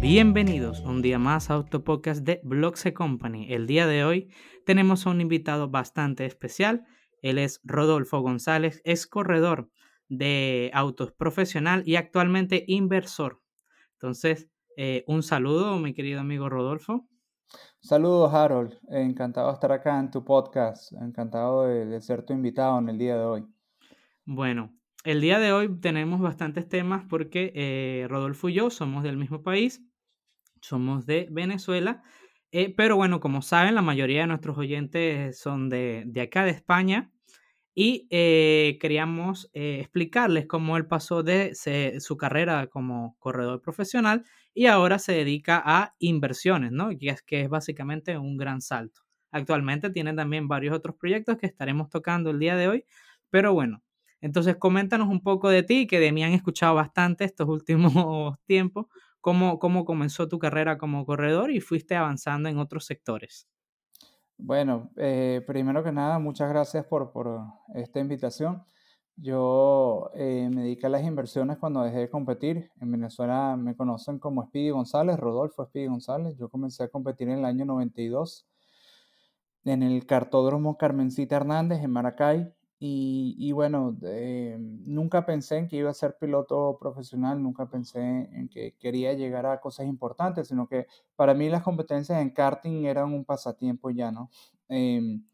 Bienvenidos un día más a Autopodcast de Bloxe Company. El día de hoy tenemos a un invitado bastante especial. Él es Rodolfo González, es corredor de autos profesional y actualmente inversor. Entonces, eh, un saludo, mi querido amigo Rodolfo. Saludos, Harold. Encantado de estar acá en tu podcast. Encantado de, ser tu invitado en el día de hoy. Bueno, el día de hoy tenemos bastantes temas porque eh, Rodolfo y yo somos del mismo país, somos de Venezuela, eh, pero bueno, como saben, la mayoría de nuestros oyentes son de, de acá, de España, y eh, queríamos explicarles cómo él pasó de su carrera como corredor profesional y ahora se dedica a inversiones, ¿no? Que es, que es básicamente un gran salto. Actualmente tiene también varios otros proyectos que estaremos tocando el día de hoy, pero bueno, entonces coméntanos un poco de ti, que de mí han escuchado bastante estos últimos tiempos, cómo, cómo comenzó tu carrera como corredor y fuiste avanzando en otros sectores. Bueno, eh, primero que nada, muchas gracias por, esta invitación. Yo eh, me dediqué a las inversiones cuando dejé de competir. En Venezuela me conocen como Speedy González, Rodolfo Speedy González. Yo comencé a competir en el año 92 en el cartódromo Carmencita Hernández en Maracay. Y, bueno, eh, nunca pensé en que iba a ser piloto profesional, nunca pensé en que quería llegar a cosas importantes, sino que para mí las competencias en karting eran un pasatiempo ya, ¿no? Em,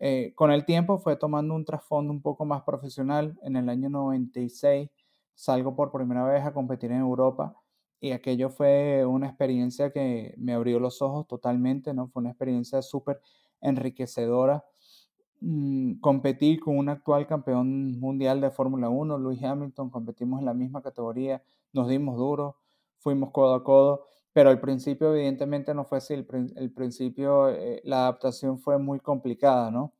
eh, con el tiempo fue tomando un trasfondo un poco más profesional. En el año 96 salgo por primera vez a competir en Europa y aquello fue una experiencia que me abrió los ojos totalmente, ¿no? Fue una experiencia súper enriquecedora Mm, competí con un actual campeón mundial de Fórmula 1, Lewis Hamilton, competimos en la misma categoría, nos dimos duro, fuimos codo a codo, pero al principio evidentemente no fue así, el, principio eh, la adaptación fue muy complicada, ¿no?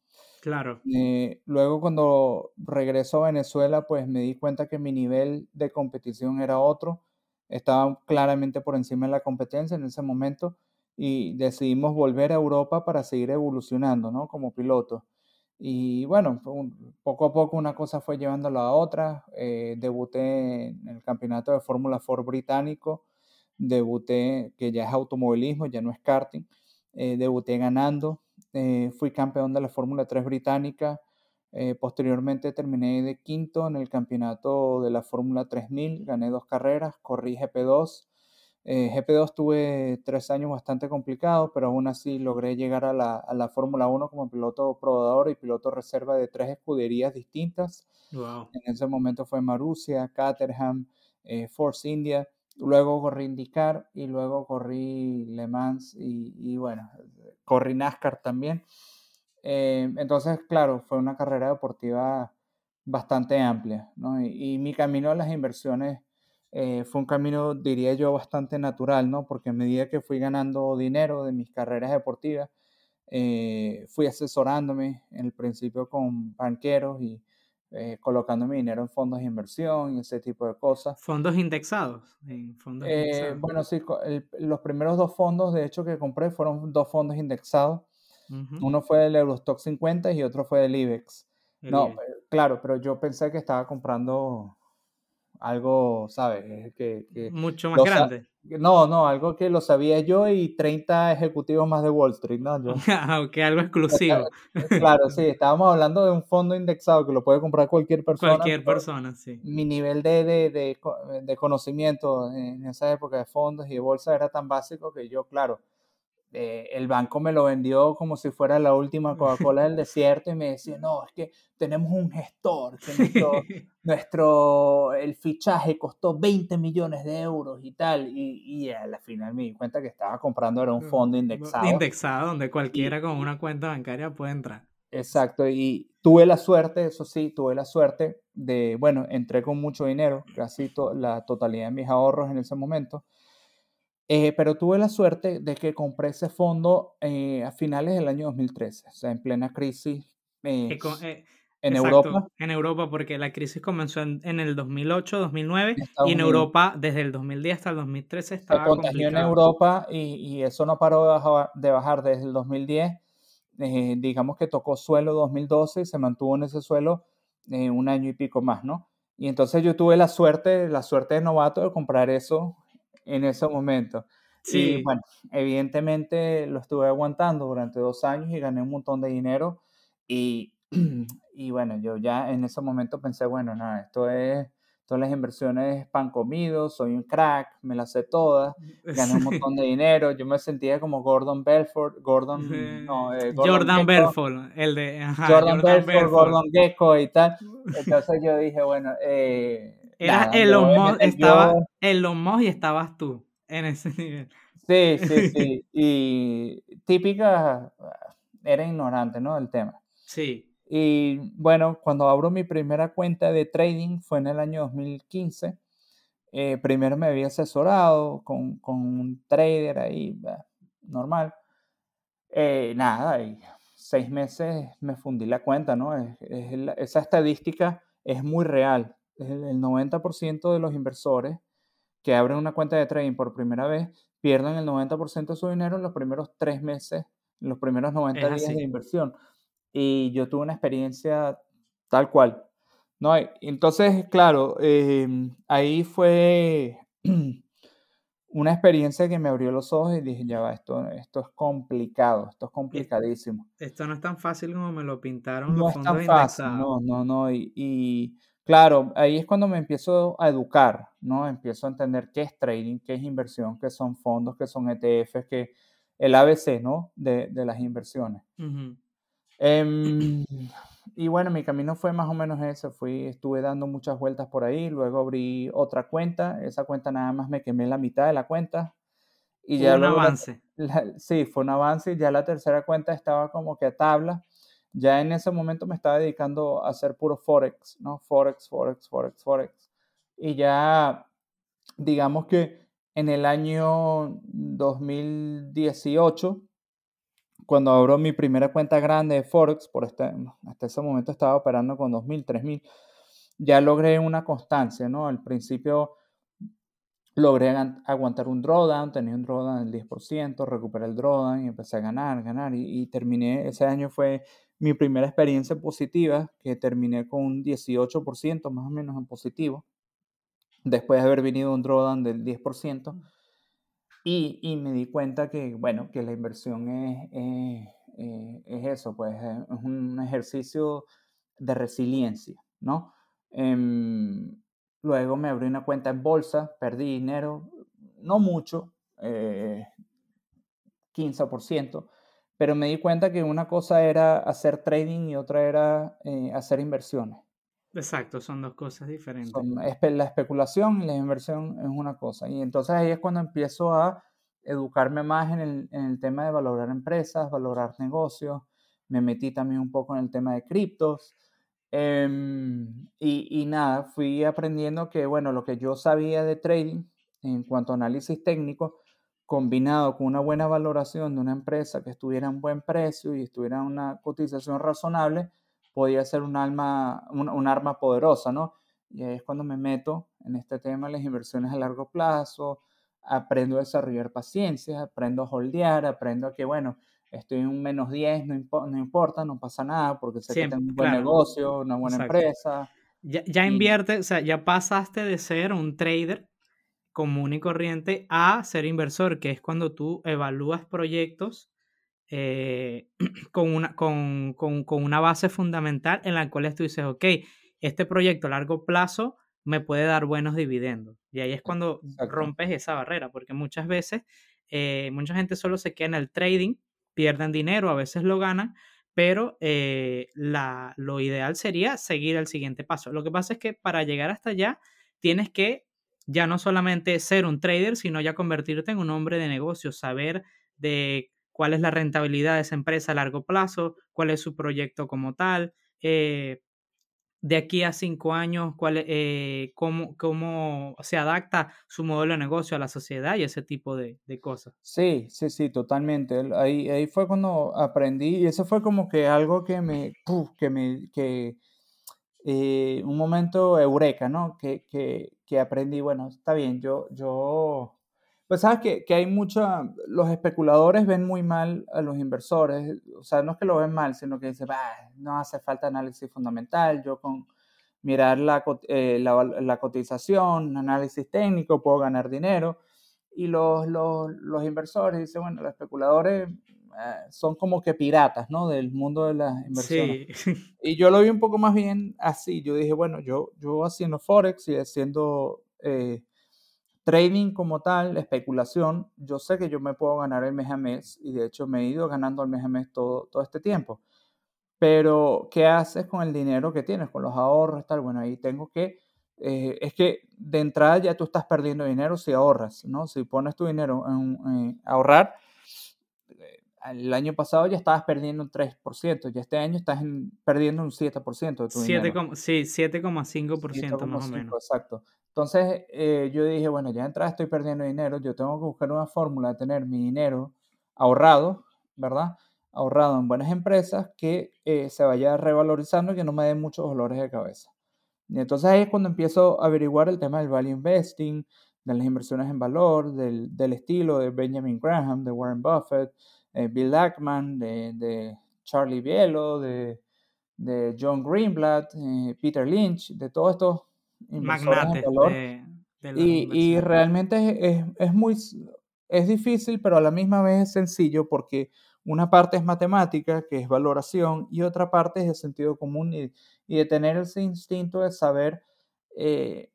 Claro. Eh, luego cuando regreso a Venezuela, pues me di cuenta que mi nivel de competición era otro, estaba claramente por encima de la competencia en ese momento y decidimos volver a Europa para seguir evolucionando, ¿no? Como piloto. Y bueno, poco a poco una cosa fue llevando a otra. Eh, debuté en el campeonato de Fórmula 4 británico. Debuté, que ya es automovilismo, ya no es karting. Eh, debuté ganando. Eh, fui campeón de la Fórmula 3 británica. posteriormente terminé de quinto en el campeonato de la Fórmula 3000. Gané dos carreras, corrí GP2 eh, GP2 tuve tres años bastante complicados, pero aún así logré llegar a la, a la Fórmula 1 como piloto probador y piloto reserva de tres escuderías distintas. En ese momento fue Marussia, Caterham, eh, Force India. Luego corrí IndyCar y luego corrí Le Mans y, y bueno, corrí NASCAR también. Eh, entonces, claro, fue una carrera deportiva bastante amplia, ¿no? y, y mi camino a las inversiones eh, fue un camino, diría yo, bastante natural, ¿no? Porque a medida que fui ganando dinero de mis carreras deportivas, eh, fui asesorándome en el principio con banqueros y eh, colocando mi dinero en fondos de inversión y ese tipo de cosas. ¿Fondos indexados? Bueno, sí, los primeros dos fondos, de hecho, que compré fueron dos fondos indexados. Uno fue el Eurostock 50 y otro el IBEX. no, IBEX. claro, pero yo pensé que estaba comprando algo, ¿sabes? Que, Mucho más grande. No, no, algo que lo sabía yo y 30 ejecutivos más de Wall Street, ¿no? Yo, Aunque algo exclusivo. claro, sí, estábamos hablando de un fondo indexado que lo puede comprar cualquier persona. Cualquier persona, sí. Mi nivel de, de, de, de conocimiento en esa época de fondos y de bolsa era tan básico que yo, claro, eh, el banco me lo vendió como si fuera la última Coca-Cola del desierto y me decía, no, es que tenemos un gestor, que nuestro, el fichaje costó 20 millones de euros y tal, y, y a la final me di cuenta que estaba comprando era un fondo indexado. Indexado, donde cualquiera con una cuenta bancaria puede entrar. Exacto, y tuve la suerte, eso sí, tuve la suerte de, bueno, entré con mucho dinero, casi la totalidad de mis ahorros en ese momento, eh, pero tuve la suerte de que compré ese fondo eh, a finales del año 2013, o sea, en plena crisis eh, en Europa. En Europa, porque la crisis comenzó en, el 2008, 2009, y en Europa desde el 2010 hasta el 2013 estaba Se contagió en Europa y, y, eso no paró de bajar, de bajar desde el 2010. digamos que tocó suelo 2012 y se mantuvo en ese suelo un año y pico más, ¿no? Y entonces yo tuve la suerte, la suerte de novato de comprar eso en ese momento. Sí. Y bueno, evidentemente lo estuve aguantando durante dos años y gané un montón de dinero. Y, y bueno, yo ya en ese momento pensé, bueno, nada, esto es todas las inversiones pan comido, soy un crack, me las sé todas, gané un montón de dinero, yo me sentía como Gordon Belfort, Gordon, no, eh, Jordan Belfort, el de Jordan, Belfort, Gordon Gecko y tal. Entonces yo dije, bueno, eh, era Elon Musk, estaba Elon Musk y estabas tú en ese nivel. Sí, sí, sí. Y típica, era ignorante, ¿no? El tema. Sí. Y bueno, cuando abro mi primera cuenta de trading fue en el año 2015. Eh, primero me había asesorado con, con un trader ahí, normal. Eh, nada, y seis meses me fundí la cuenta, ¿no? esa estadística es muy real. El 90% de los inversores que abren una cuenta de trading por primera vez pierden el 90% de su dinero en los primeros tres meses, en los primeros 90 días de inversión y yo tuve una experiencia tal cual. ¿no? Entonces, claro, em, ahí fue una experiencia que me abrió los ojos y dije, ya va, esto, esto es complicado, esto es complicadísimo. Esto no es tan fácil como me lo pintaron no es tan fácil, no, no, no, y, y, claro, ahí es cuando me empiezo a educar, ¿no? Empiezo a entender qué es trading, qué es inversión, qué son fondos, qué son ETFs, que el ABC, ¿no? De, de las inversiones. Em, y bueno, mi camino fue más o menos eso. Fui, estuve dando muchas vueltas por ahí, luego abrí otra cuenta. Esa cuenta nada más me quemé la mitad de la cuenta. Y ya un avance. sí, fue un avance y ya la tercera cuenta estaba como que a tabla. Ya en ese momento me estaba dedicando a hacer puro Forex, ¿no? Forex, Forex, Forex, Forex. Y ya, digamos que en el año 2018 cuando abro mi primera cuenta grande de Forex, por este, hasta ese momento estaba operando con 2.000, 3.000, ya logré una constancia, ¿no? Al principio logré aguantar un drawdown, tenía un drawdown del 10%, recuperé el drawdown y empecé a ganar, ganar y, terminé, ese año fue mi primera experiencia positiva, que terminé con un 18% más o menos en positivo, después de haber venido un drawdown del 10%. Y, y, me di cuenta que, bueno, que la inversión es, eh, es eso, pues es un ejercicio de resiliencia, ¿no? Em, luego me abrí una cuenta en bolsa, perdí dinero, no mucho, eh, 15%, pero me di cuenta que una cosa era hacer trading y otra era eh, hacer inversiones. Exacto, son dos cosas diferentes. la especulación y la inversión es una cosa. Y entonces ahí es cuando empiezo a educarme más en el, en el tema de valorar empresas, valorar negocios. Me metí también un poco en el tema de criptos. Em, y, y, nada, fui aprendiendo que, bueno, lo que yo sabía de trading en cuanto a análisis técnico, combinado con una buena valoración de una empresa que estuviera en buen precio y estuviera en una cotización razonable, podía ser un, alma, un, arma poderosa, ¿no? Y ahí es cuando me meto en este tema de las inversiones a largo plazo, aprendo a desarrollar paciencia, aprendo a holdear, aprendo a que, bueno, estoy en un menos 10, no, no importa, no pasa nada, porque sé que tengo un buen negocio, una buena empresa. Ya, ya invierte, o sea, ya pasaste de ser un trader común y corriente a ser inversor, que es cuando tú evalúas proyectos eh, con, una, con, con, con, una base fundamental en la cual tú dices, ok, este proyecto a largo plazo me puede dar buenos dividendos. Y ahí es cuando rompes esa barrera, porque muchas veces eh, mucha gente solo se queda en el trading, pierden dinero, a veces lo ganan, pero eh, la, lo ideal sería seguir el siguiente paso. Lo que pasa es que para llegar hasta allá tienes que ya no solamente ser un trader, sino ya convertirte en un hombre de negocios, saber de cuál es la rentabilidad de esa empresa a largo plazo, cuál es su proyecto como tal, eh, de aquí a cinco años, cuál, eh, cómo, cómo, se adapta su modelo de negocio a la sociedad y ese tipo de, cosas. Sí, sí, sí, totalmente. Ahí, ahí fue cuando aprendí y eso fue como que algo que me, que me, que, eh, un momento eureka, ¿no? Que, que, que aprendí, bueno, está bien, yo, yo pues sabes que, que hay mucha, los especuladores ven muy mal a los inversores, o sea, no es que lo ven mal, sino que dicen, no hace falta análisis fundamental, yo con mirar la, eh, la, la, cotización, análisis técnico, puedo ganar dinero. Y los, los, los inversores dicen, bueno, los especuladores son como que piratas, ¿no? Del mundo de las inversiones. Sí. Y yo lo vi un poco más bien así. Yo dije, bueno, yo, yo haciendo Forex y haciendo eh, trading como tal, especulación, yo sé que yo me puedo ganar el mes a mes y de hecho me he ido ganando el mes a mes todo, todo este tiempo. Pero, ¿qué haces con el dinero que tienes, con los ahorros? Tal? Bueno, ahí tengo que, eh, es que de entrada ya tú estás perdiendo dinero si ahorras, ¿no? Si pones tu dinero en, ahorrar, el año pasado ya estabas perdiendo un 3%, ya este año estás perdiendo un 7% de tu 7, dinero. Sí, 7,5% más o menos. Exacto. Entonces eh, yo dije, bueno, ya entrada estoy perdiendo dinero, yo tengo que buscar una fórmula de tener mi dinero ahorrado, ¿verdad? ahorrado en buenas empresas que eh, se vaya revalorizando y que no me den muchos dolores de cabeza. Y entonces ahí es cuando empiezo a averiguar el tema del value investing, de las inversiones en valor, del, del estilo de Benjamin Graham, de Warren Buffett, eh, Bill Ackman, de, de, Charlie Bielo, de, de John Greenblatt, eh, Peter Lynch, de todos estos. De, y, y, realmente es, es, muy, es difícil, pero a la misma vez es sencillo porque una parte es matemática, que es valoración, y otra parte es el sentido común y, de tener ese instinto de saber, eh,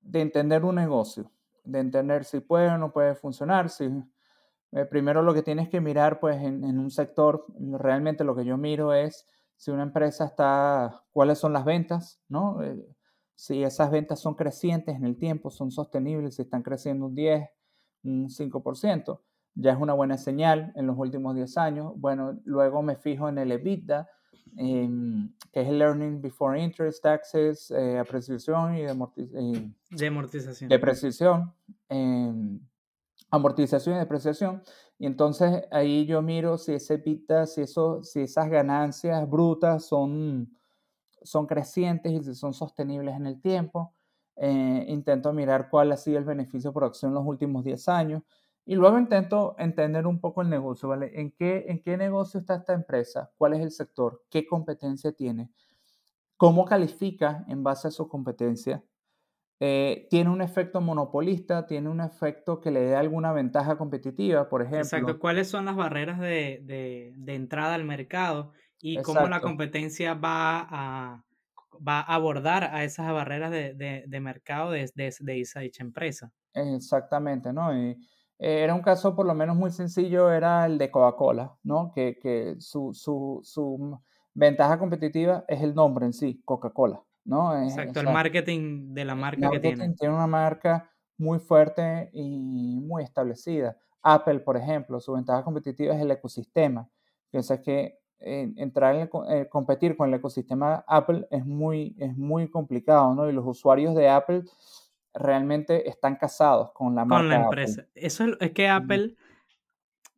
de entender un negocio, de entender si puede o no puede funcionar. Si, eh, primero lo que tienes que mirar, pues en, un sector, realmente lo que yo miro es si una empresa está, cuáles son las ventas, ¿no? Eh, si esas ventas son crecientes en el tiempo, son sostenibles, si están creciendo un 10, un 5% ya es una buena señal en los últimos 10 años. Bueno, luego me fijo en el EBITDA, que es el Learning Before Interest, Taxes, eh, apreciación y de amortización. Depreciación, em, amortización y depreciación. Y entonces ahí yo miro si ese EBITDA, si, eso, si esas ganancias brutas son, son crecientes y si son sostenibles en el tiempo. Eh, intento mirar cuál ha sido el beneficio por acción en los últimos 10 años y luego intento entender un poco el negocio, ¿vale? ¿En qué, ¿En qué negocio está esta empresa? ¿Cuál es el sector? ¿Qué competencia tiene? ¿Cómo califica en base a su competencia? Eh, ¿Tiene un efecto monopolista? ¿Tiene un efecto que le dé alguna ventaja competitiva, por ejemplo? Exacto. ¿Cuáles son las barreras de, de, entrada al mercado? Y cómo la competencia va a, va a abordar a esas barreras de, de mercado de, de, esa dicha empresa. Exactamente, ¿no? Y, eh, era un caso por lo menos muy sencillo, era el de Coca-Cola, ¿no? Que, que su, su, su, ventaja competitiva es el nombre en sí, Coca-Cola, ¿no? Exacto, el marketing de la marca que tiene. Tiene una marca muy fuerte y muy establecida. Apple, por ejemplo, su ventaja competitiva es el ecosistema. Piensa que eh, entrar en eh, competir con el ecosistema Apple es muy, es muy complicado, ¿no? Y los usuarios de Apple realmente están casados con la marca. Con la empresa. Eso es, que Apple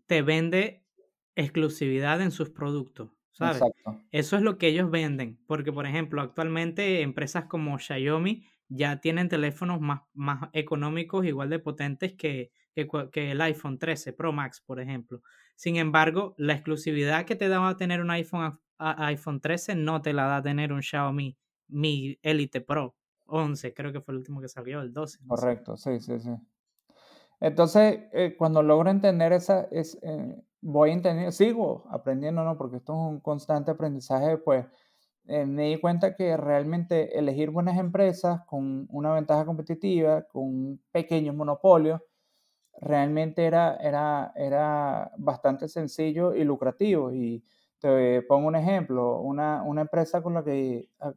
te vende exclusividad en sus productos. ¿Sabes? Exacto. Eso es lo que ellos venden. Porque, por ejemplo, actualmente empresas como Xiaomi ya tienen teléfonos más, más económicos, igual de potentes que, que, el iPhone 13 Pro Max, por ejemplo. Sin embargo, la exclusividad que te da a tener un iPhone, iPhone 13 no te la da a tener un Xiaomi Mi Elite Pro. 11, creo que fue el último que salió, el 12. Correcto, sí, sí, sí. Entonces, eh, cuando logro entender esa, es, eh, voy entendiendo, sigo aprendiendo, ¿no? Porque esto es un constante aprendizaje, pues eh, me di cuenta que realmente elegir buenas empresas con una ventaja competitiva, con un pequeño monopolio, realmente era, era, era bastante sencillo y lucrativo. Y te pongo un ejemplo, una, una empresa con la que ah,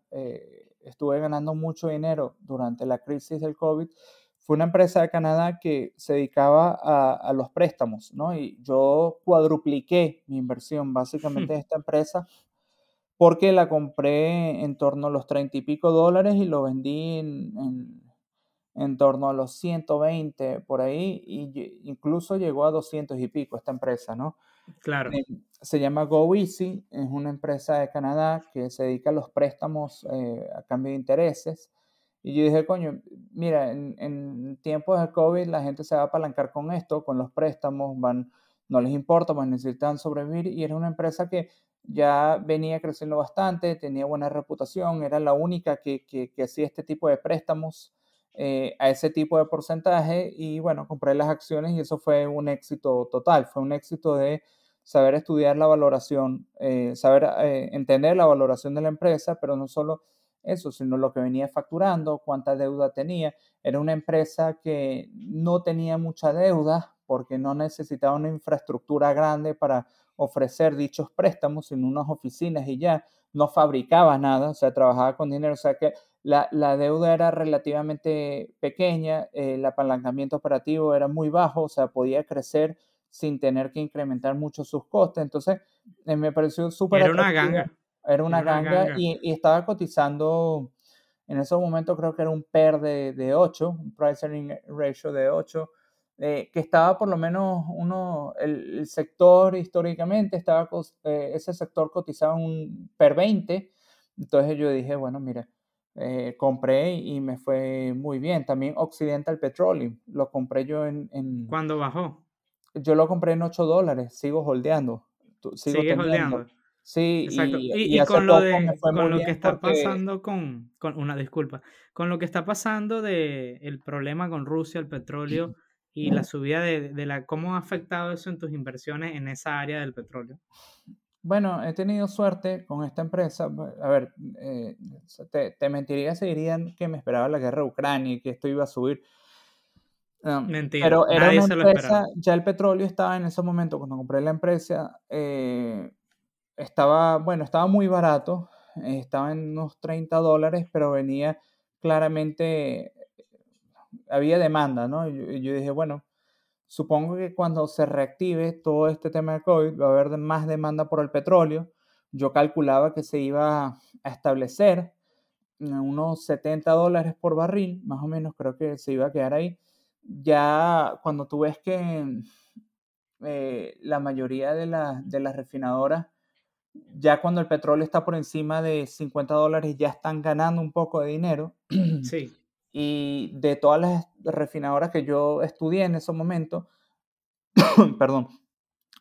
estuve ganando mucho dinero durante la crisis del COVID, fue una empresa de Canadá que se dedicaba a, los préstamos, ¿no? Y yo cuadrupliqué mi inversión básicamente en esta empresa porque la compré en torno a los 30 y pico dólares y lo vendí en, en, torno a los 120 por ahí, y incluso llegó a 200 y pico esta empresa, ¿no? Claro. Eh, se llama GoEasy, es una empresa de Canadá que se dedica a los préstamos eh, a cambio de intereses. Y yo dije, coño, mira, en, tiempos de COVID la gente se va a apalancar con esto, con los préstamos, van, no les importa, van, necesitan sobrevivir. Y era una empresa que ya venía creciendo bastante, tenía buena reputación, era la única que, que, hacía este tipo de préstamos eh, a ese tipo de porcentaje y bueno, compré las acciones y eso fue un éxito total, fue un éxito de saber estudiar la valoración, eh, saber eh, entender la valoración de la empresa, pero no solo eso, sino lo que venía facturando, cuánta deuda tenía. Era una empresa que no tenía mucha deuda porque no necesitaba una infraestructura grande para ofrecer dichos préstamos, sino unas oficinas y ya no fabricaba nada, o sea, trabajaba con dinero, o sea que la, deuda era relativamente pequeña, el apalancamiento operativo era muy bajo, o sea, podía crecer sin tener que incrementar mucho sus costes. Entonces, eh, me pareció súper Era una ganga. Era una, ganga, Y, estaba cotizando, en ese momento creo que era un PER de, de 8, un Price Earning Ratio de 8, eh, que estaba por lo menos uno, el, sector históricamente, estaba, eh, ese sector cotizaba un PER 20, entonces yo dije, bueno, mira, eh, compré y me fue muy bien. También Occidental Petroleum, lo compré yo en... en ¿Cuándo bajó? Yo lo compré en 8 dólares, sigo holdeando. Sigo holdeando. Sí, Exacto. Y, con lo, de, con lo que está pasando con, con, una disculpa, con lo que está pasando de el problema con Rusia, el petróleo y la subida de, de, la, ¿cómo ha afectado eso en tus inversiones en esa área del petróleo? Bueno, he tenido suerte con esta empresa. A ver, eh, te, te, mentiría si dirían que me esperaba la guerra de Ucrania y que esto iba a subir. Mentira. Pero era una empresa, ya el petróleo estaba en ese momento, cuando compré la empresa, eh, estaba, bueno, estaba muy barato, estaba en unos 30 dólares, pero venía claramente, había demanda, ¿no? Y yo, dije, bueno, supongo que cuando se reactive todo este tema de COVID va a haber más demanda por el petróleo. Yo calculaba que se iba a establecer unos 70 dólares por barril, más o menos creo que se iba a quedar ahí. Ya cuando tú ves que eh, la mayoría de, de las refinadoras ya cuando el petróleo está por encima de 50 dólares ya están ganando un poco de dinero. Sí. Y de todas las refinadoras que yo estudié en ese momento, perdón,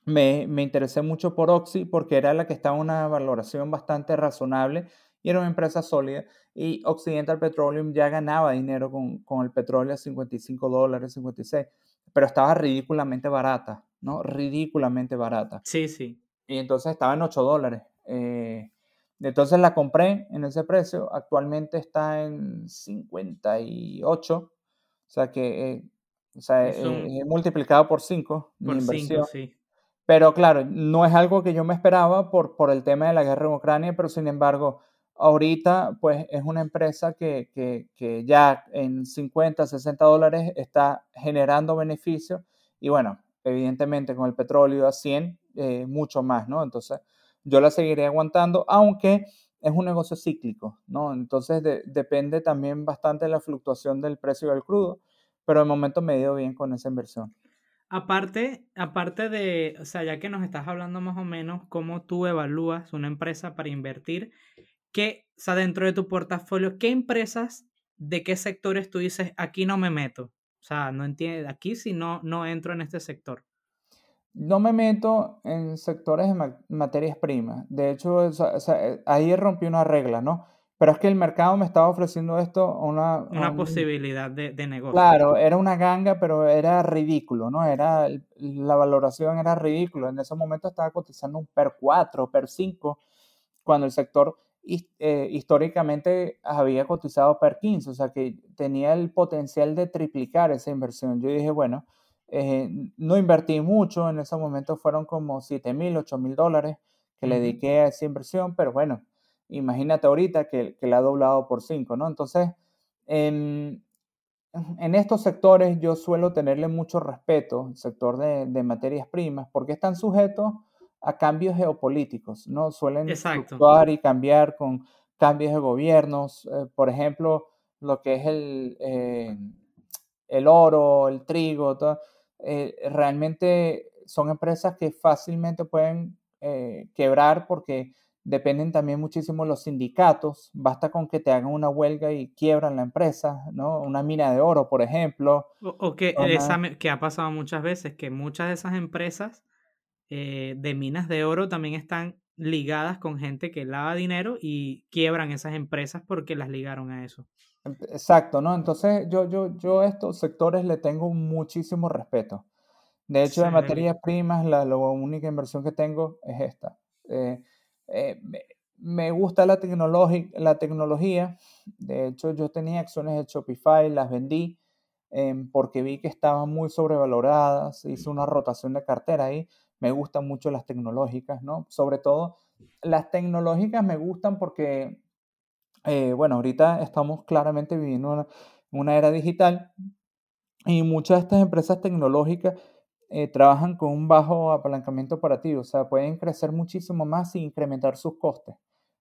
me, me, interesé mucho por Oxy porque era la que estaba en una valoración bastante razonable y era una empresa sólida. Y Occidental Petroleum ya ganaba dinero con, con el petróleo a 55 dólares, 56, pero estaba ridículamente barata, ¿no? Ridículamente barata. Sí, sí y entonces estaba en 8 dólares. Eh, entonces la compré en ese precio, actualmente está en 58, o sea que eh, o sea, he multiplicado por 5 mi inversión. sí. Pero claro, no es algo que yo me esperaba por, por el tema de la guerra en Ucrania, pero sin embargo, ahorita pues es una empresa que, que, que ya en 50, 60 dólares está generando beneficios y bueno, evidentemente con el petróleo a 100 eh, mucho más, ¿no? Entonces, yo la seguiré aguantando, aunque es un negocio cíclico, ¿no? Entonces, depende también bastante de la fluctuación del precio del crudo, pero de momento me he ido bien con esa inversión. Aparte, aparte de, o sea, ya que nos estás hablando más o menos cómo tú evalúas una empresa para invertir, ¿qué, o sea, dentro de tu portafolio, qué empresas, de qué sectores tú dices, aquí no me meto? O sea, no entiendo, aquí si no, no entro en este sector no me meto en sectores de materias primas. De hecho, eh, ahí rompí una regla, ¿no? Pero es que el mercado me estaba ofreciendo esto una... Una posibilidad de, negocio. Claro, era una ganga, pero era ridículo, ¿no? Era, la valoración era ridícula. En ese momento estaba cotizando un PER 4, PER 5, cuando el sector eh, históricamente había cotizado PER 15, o sea que tenía el potencial de triplicar esa inversión. Yo dije, bueno, eh, no invertí mucho, en ese momento fueron como 7 mil, 8 mil dólares que le dediqué a esa inversión, pero bueno, imagínate ahorita que, que la ha doblado por 5, ¿no? Entonces, en, en, estos sectores yo suelo tenerle mucho respeto, el sector de, de materias primas, porque están sujetos a cambios geopolíticos, ¿no? Suelen actuar y cambiar con cambios de gobiernos, eh, por ejemplo, lo que es el, eh, el oro, el trigo, todo, eh, realmente son empresas que fácilmente pueden quebrar porque dependen también muchísimo de los sindicatos. Basta con que te hagan una huelga y quiebran la empresa, ¿no? Una mina de oro, por ejemplo. O, que, que ha pasado muchas veces, que muchas de esas empresas eh, de minas de oro también están ligadas con gente que lava dinero y quiebran esas empresas porque las ligaron a eso. Exacto, ¿no? Entonces yo, yo, yo a estos sectores le tengo muchísimo respeto. De hecho, de materias primas, la, la, única inversión que tengo es esta. Eh, eh, me, gusta la, la tecnología. De hecho, yo tenía acciones de Shopify, las vendí em, porque vi que estaban muy sobrevaloradas. Hice una rotación de cartera ahí. Me gustan mucho las tecnológicas, ¿no? Sobre todo, las tecnológicas me gustan porque, eh, bueno, ahorita estamos claramente viviendo una, una era digital y muchas de estas empresas tecnológicas eh, trabajan con un bajo apalancamiento operativo, o sea, pueden crecer muchísimo más sin incrementar sus costes.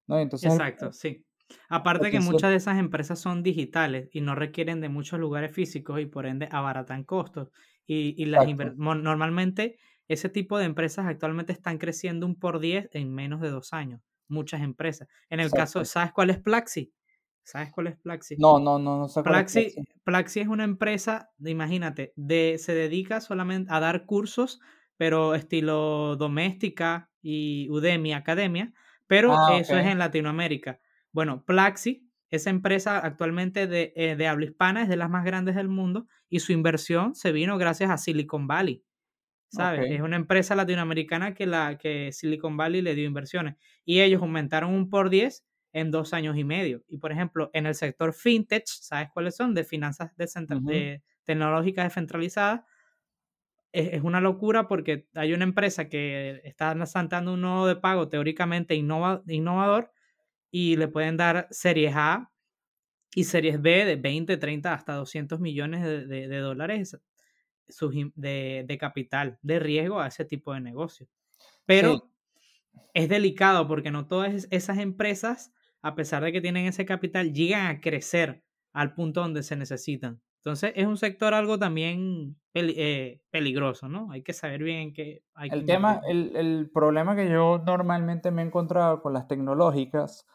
¿no? Entonces, Exacto, sí. Aparte que muchas de esas empresas son digitales y no requieren de muchos lugares físicos y por ende abaratan costos. Y, y las normalmente ese tipo de empresas actualmente están creciendo un por 10 en menos de dos años. Muchas empresas. En el caso, ¿sabes cuál es Plaxi? ¿Sabes cuál es Plaxi? No, no, no, no sé Plaxi, es Plaxi. es una empresa, imagínate, de, se dedica solamente a dar cursos, pero estilo doméstica y Udemy Academia, pero ah, eso es en Latinoamérica. Bueno, Plaxi, esa empresa actualmente de, eh, de habla hispana es de las más grandes del mundo y su inversión se vino gracias a Silicon Valley. ¿Sabes? Es una empresa latinoamericana que, la, que Silicon Valley le dio inversiones y ellos aumentaron un por 10 en dos años y medio. Y por ejemplo, en el sector fintech, ¿sabes cuáles son? De finanzas de tecnológicas descentralizadas. Es, una locura porque hay una empresa que está lanzando un nodo de pago teóricamente innovador y le pueden dar series A y series B de 20, 30, hasta 200 millones de, dólares de, de, capital, de riesgo a ese tipo de negocio. Pero es delicado porque no todas esas empresas a pesar de que tienen ese capital, llegan a crecer al punto donde se necesitan. Entonces es un sector algo también eh, peligroso, ¿no? Hay que saber bien qué hay el tema, el, el, problema que yo normalmente me he encontrado con las tecnológicas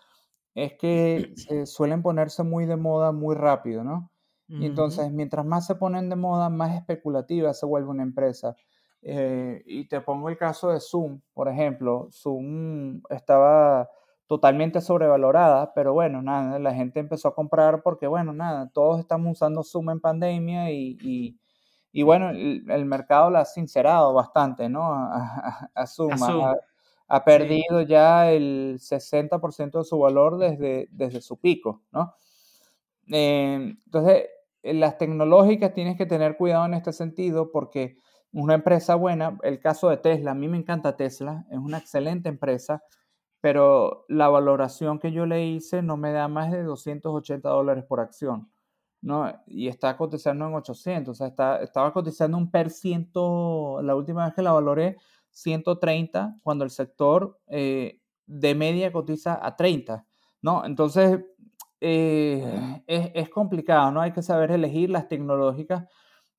es que suelen ponerse muy de moda muy rápido, ¿no? Y entonces, mientras más se ponen de moda, más especulativa se vuelve una empresa. Eh, y te pongo el caso de Zoom, por ejemplo. Zoom estaba totalmente sobrevalorada, pero bueno, nada, la gente empezó a comprar porque, bueno, nada, todos estamos usando Zoom en pandemia y, y, bueno, el, mercado la ha sincerado bastante, ¿no? A, Zoom. Ha, perdido ya el 60% de su valor desde, desde su pico, ¿no? Eh, entonces, las tecnológicas tienes que tener cuidado en este sentido porque una empresa buena, el caso de Tesla, a mí me encanta Tesla, es una excelente empresa, pero la valoración que yo le hice no me da más de 280 dólares por acción, ¿no? Y está cotizando en 800, o sea, está, estaba cotizando un per ciento, la última vez que la valoré, 130, cuando el sector eh, de media cotiza a 30, ¿no? Entonces, eh, es, es complicado, ¿no? Hay que saber elegir las tecnológicas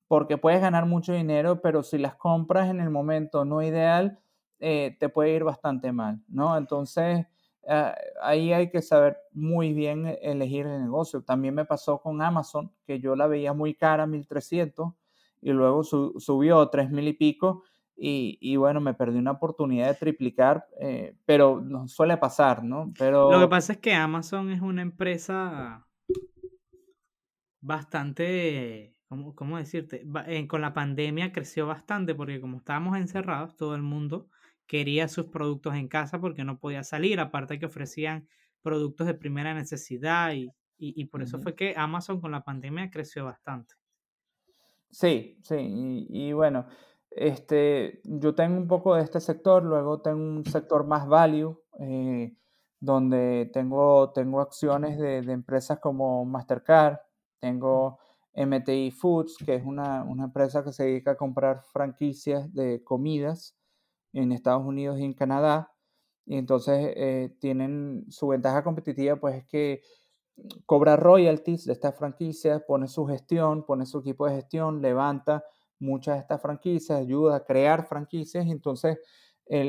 porque puedes ganar mucho dinero, pero si las compras en el momento no ideal, eh, te puede ir bastante mal, ¿no? Entonces, ah, ahí hay que saber muy bien elegir el negocio. También me pasó con Amazon, que yo la veía muy cara, 1300, y luego subió 3000 y pico, y, bueno, me perdí una oportunidad de triplicar, eh, pero no suele pasar, ¿no? Pero... Lo que pasa es que Amazon es una empresa bastante ¿cómo, cómo decirte? Eh, con la pandemia creció bastante porque como estábamos encerrados, todo el mundo quería sus productos en casa porque no podía salir, aparte que ofrecían productos de primera necesidad y, y, por eso fue que Amazon con la pandemia creció bastante. Sí, sí, y, bueno, este, yo tengo un poco de este sector, luego tengo un sector más value, eh, donde tengo, tengo acciones de, empresas como Mastercard, tengo MTI Foods, que es una, una empresa que se dedica a comprar franquicias de comidas en Estados Unidos y en Canadá. Y entonces eh, tienen su ventaja competitiva, pues es que cobra royalties de estas franquicias, pone su gestión, pone su equipo de gestión, levanta muchas de estas franquicias, ayuda a crear franquicias entonces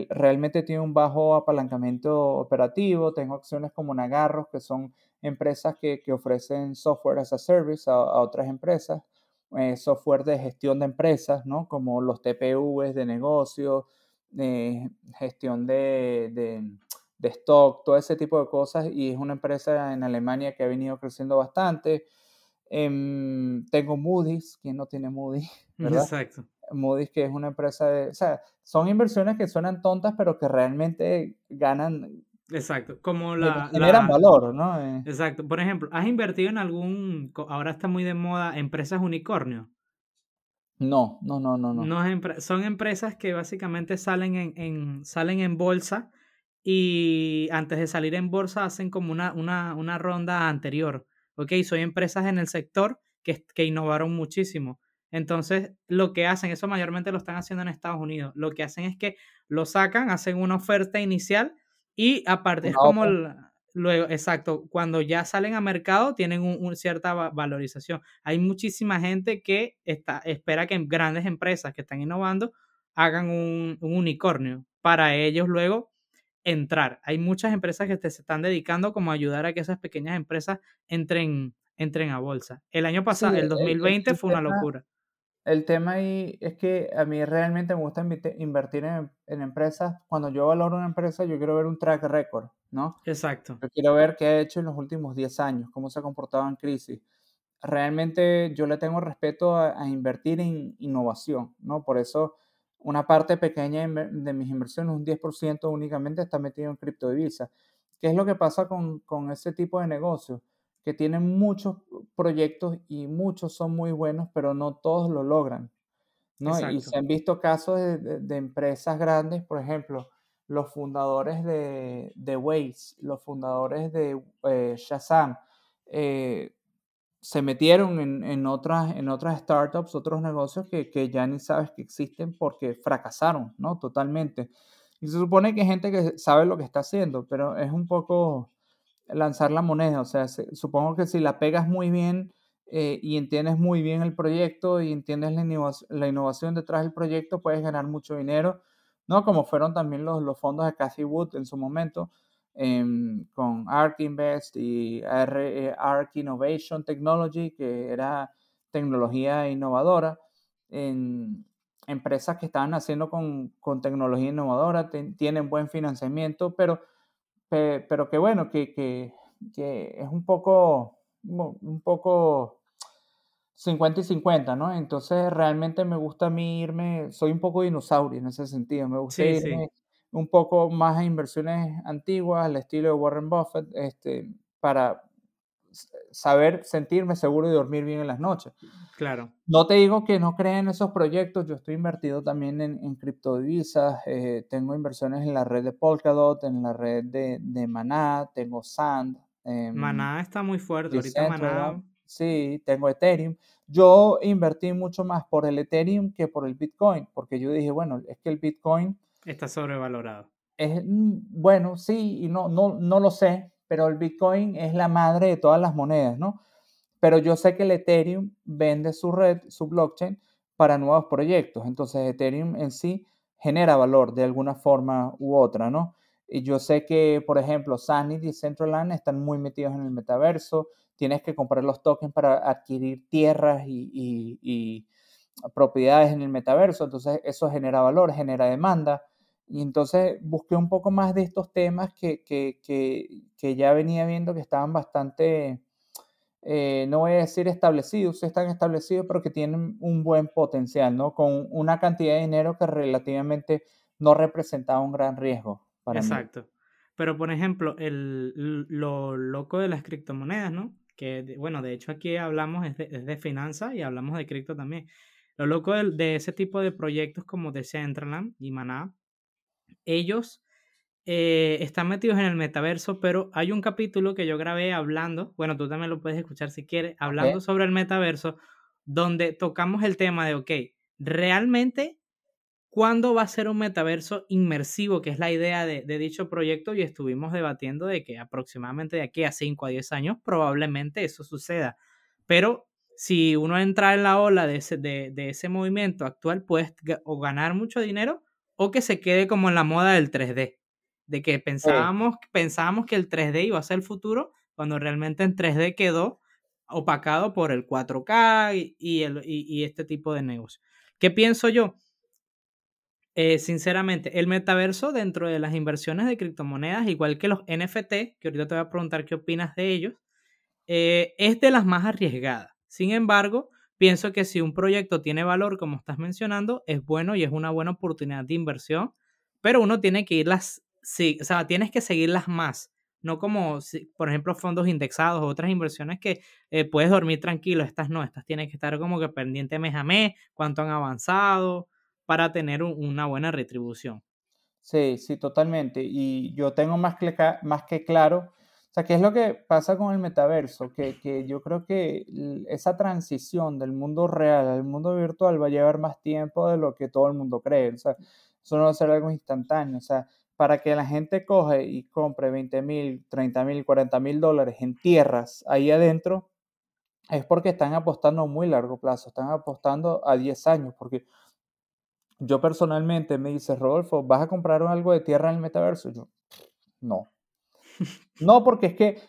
realmente tiene un bajo apalancamiento operativo. Tengo acciones como Nagarros, que son empresas que, que ofrecen software as a service a, a otras empresas, eh, software de gestión de empresas, ¿no? Como los TPVs de negocios, eh, gestión de, de, de, stock, todo ese tipo de cosas. Y es una empresa en Alemania que ha venido creciendo bastante. Em, tengo Moody's, ¿quién no tiene Moody's? ¿verdad? Exacto. Moody's, que es una empresa de, o sea, son inversiones que suenan tontas, pero que realmente ganan. Exacto, como la... Generan valor, ¿no? Eh. Exacto. Por ejemplo, ¿has invertido en algún, ahora está muy de moda, empresas unicornio? No, no, no, no, no. no son empresas que básicamente salen en, en, salen en bolsa y antes de salir en bolsa hacen como una, una, una ronda anterior. Ok, son empresas en el sector que, que innovaron muchísimo. Entonces, lo que hacen, eso mayormente lo están haciendo en Estados Unidos, lo que hacen es que lo sacan, hacen una oferta inicial y aparte es como luego, exacto, cuando ya salen a mercado tienen una cierta valorización. Hay muchísima gente que está, espera que grandes empresas que están innovando hagan un, unicornio para ellos luego entrar. Hay muchas empresas que se están dedicando como a ayudar a que esas pequeñas empresas entren, entren a bolsa. El año pasado, el 2020, fue una locura el tema ahí es que a mí realmente me gusta invertir en, empresas. Cuando yo valoro una empresa, yo quiero ver un track record, ¿no? Exacto. Yo quiero ver qué ha hecho en los últimos 10 años, cómo se ha comportado en crisis. Realmente yo le tengo respeto a, invertir en innovación, ¿no? Por eso una parte pequeña de mis inversiones, un 10% únicamente, está metido en criptodivisas. ¿Qué es lo que pasa con, con ese tipo de negocios? que tienen muchos proyectos y muchos son muy buenos, pero no todos lo logran. ¿no? Y se han visto casos de, empresas grandes, por ejemplo, los fundadores de, de Waze, los fundadores de eh, Shazam, eh, se metieron en, en, otras, en otras startups, otros negocios que, que, ya ni sabes que existen porque fracasaron, ¿no? Totalmente. Y se supone que hay gente que sabe lo que está haciendo, pero es un poco lanzar la moneda. O sea, supongo que si la pegas muy bien eh, y entiendes muy bien el proyecto y entiendes la innovación, detrás del proyecto, puedes ganar mucho dinero, ¿no? Como fueron también los, los fondos de Cathy Wood en su momento, con ARK Invest y eh, ARK Innovation Technology, que era tecnología innovadora. En, empresas que estaban haciendo con, con tecnología innovadora, tienen buen financiamiento, pero pero que bueno, que, que, que, es un poco, un poco 50 y 50, ¿no? Entonces realmente me gusta a mí irme, soy un poco dinosaurio en ese sentido, me gusta irme un poco más a inversiones antiguas, al estilo de Warren Buffett, este, para saber sentirme seguro y dormir bien en las noches. Claro. No te digo que no creen en esos proyectos, yo estoy invertido también en, en criptodivisas, eh, tengo inversiones en la red de Polkadot, en la red de, de Maná, tengo Sand. Eh, Maná está muy fuerte, ahorita Maná. Sí, tengo Ethereum. Yo invertí mucho más por el Ethereum que por el Bitcoin, porque yo dije, bueno, es que el Bitcoin... Está sobrevalorado. Es, mm, bueno, sí, y no, no, no lo sé, pero el Bitcoin es la madre de todas las monedas, ¿no? Pero yo sé que el Ethereum vende su red, su blockchain, para nuevos proyectos. Entonces Ethereum en sí genera valor de alguna forma u otra, ¿no? Y yo sé que, por ejemplo, Sunny y Centraland están muy metidos en el metaverso. Tienes que comprar los tokens para adquirir tierras y, y propiedades en el metaverso. Entonces eso genera valor, genera demanda. Y entonces busqué un poco más de estos temas que, que, que, ya venía viendo que estaban bastante, eh, no voy a decir establecidos, están establecidos, pero que tienen un buen potencial, ¿no? Con una cantidad de dinero que relativamente no representaba un gran riesgo para Exacto. Pero, por ejemplo, el, lo loco de las criptomonedas, ¿no? Que, bueno, de hecho aquí hablamos es de, de finanzas y hablamos de cripto también. Lo loco de, de, ese tipo de proyectos como Decentraland y Maná ellos eh, están metidos en el metaverso, pero hay un capítulo que yo grabé hablando, bueno, tú también lo puedes escuchar si quieres, hablando sobre el metaverso, donde tocamos el tema de, ok, realmente, ¿cuándo va a ser un metaverso inmersivo? Que es la idea de, dicho proyecto y estuvimos debatiendo de que aproximadamente de aquí a 5 a 10 años probablemente eso suceda. Pero si uno entra en la ola de ese, de, de ese movimiento actual, puedes o ganar mucho dinero o que se quede como en la moda del 3D, de que pensábamos, pensábamos que el 3D iba a ser el futuro, cuando realmente en 3D quedó opacado por el 4K y, el, y, este tipo de negocio. ¿Qué pienso yo? Eh, sinceramente, el metaverso dentro de las inversiones de criptomonedas, igual que los NFT, que ahorita te voy a preguntar qué opinas de ellos, eh, es de las más arriesgadas. Sin embargo, pienso que si un proyecto tiene valor, como estás mencionando, es bueno y es una buena oportunidad de inversión, pero uno tiene que irlas, sí, o sea, tienes que seguirlas más, no como, por ejemplo, fondos indexados o otras inversiones que eh, puedes dormir tranquilo, estas no, estas tienes que estar como que pendiente mes a mes, cuánto han avanzado, para tener una buena retribución. Sí, sí, totalmente. Y yo tengo más que, más que claro, sea, ¿qué es lo que pasa con el metaverso? Que, que yo creo que esa transición del mundo real al mundo virtual va a llevar más tiempo de lo que todo el mundo cree. O sea, eso no va a ser algo instantáneo. O sea, para que la gente coge y compre 20 mil, 30 mil, 40 mil dólares en tierras ahí adentro, es porque están apostando a muy largo plazo, están apostando a 10 años, porque yo personalmente me dice, Rodolfo, ¿vas a comprar algo de tierra en el metaverso? Yo, no. No, porque es que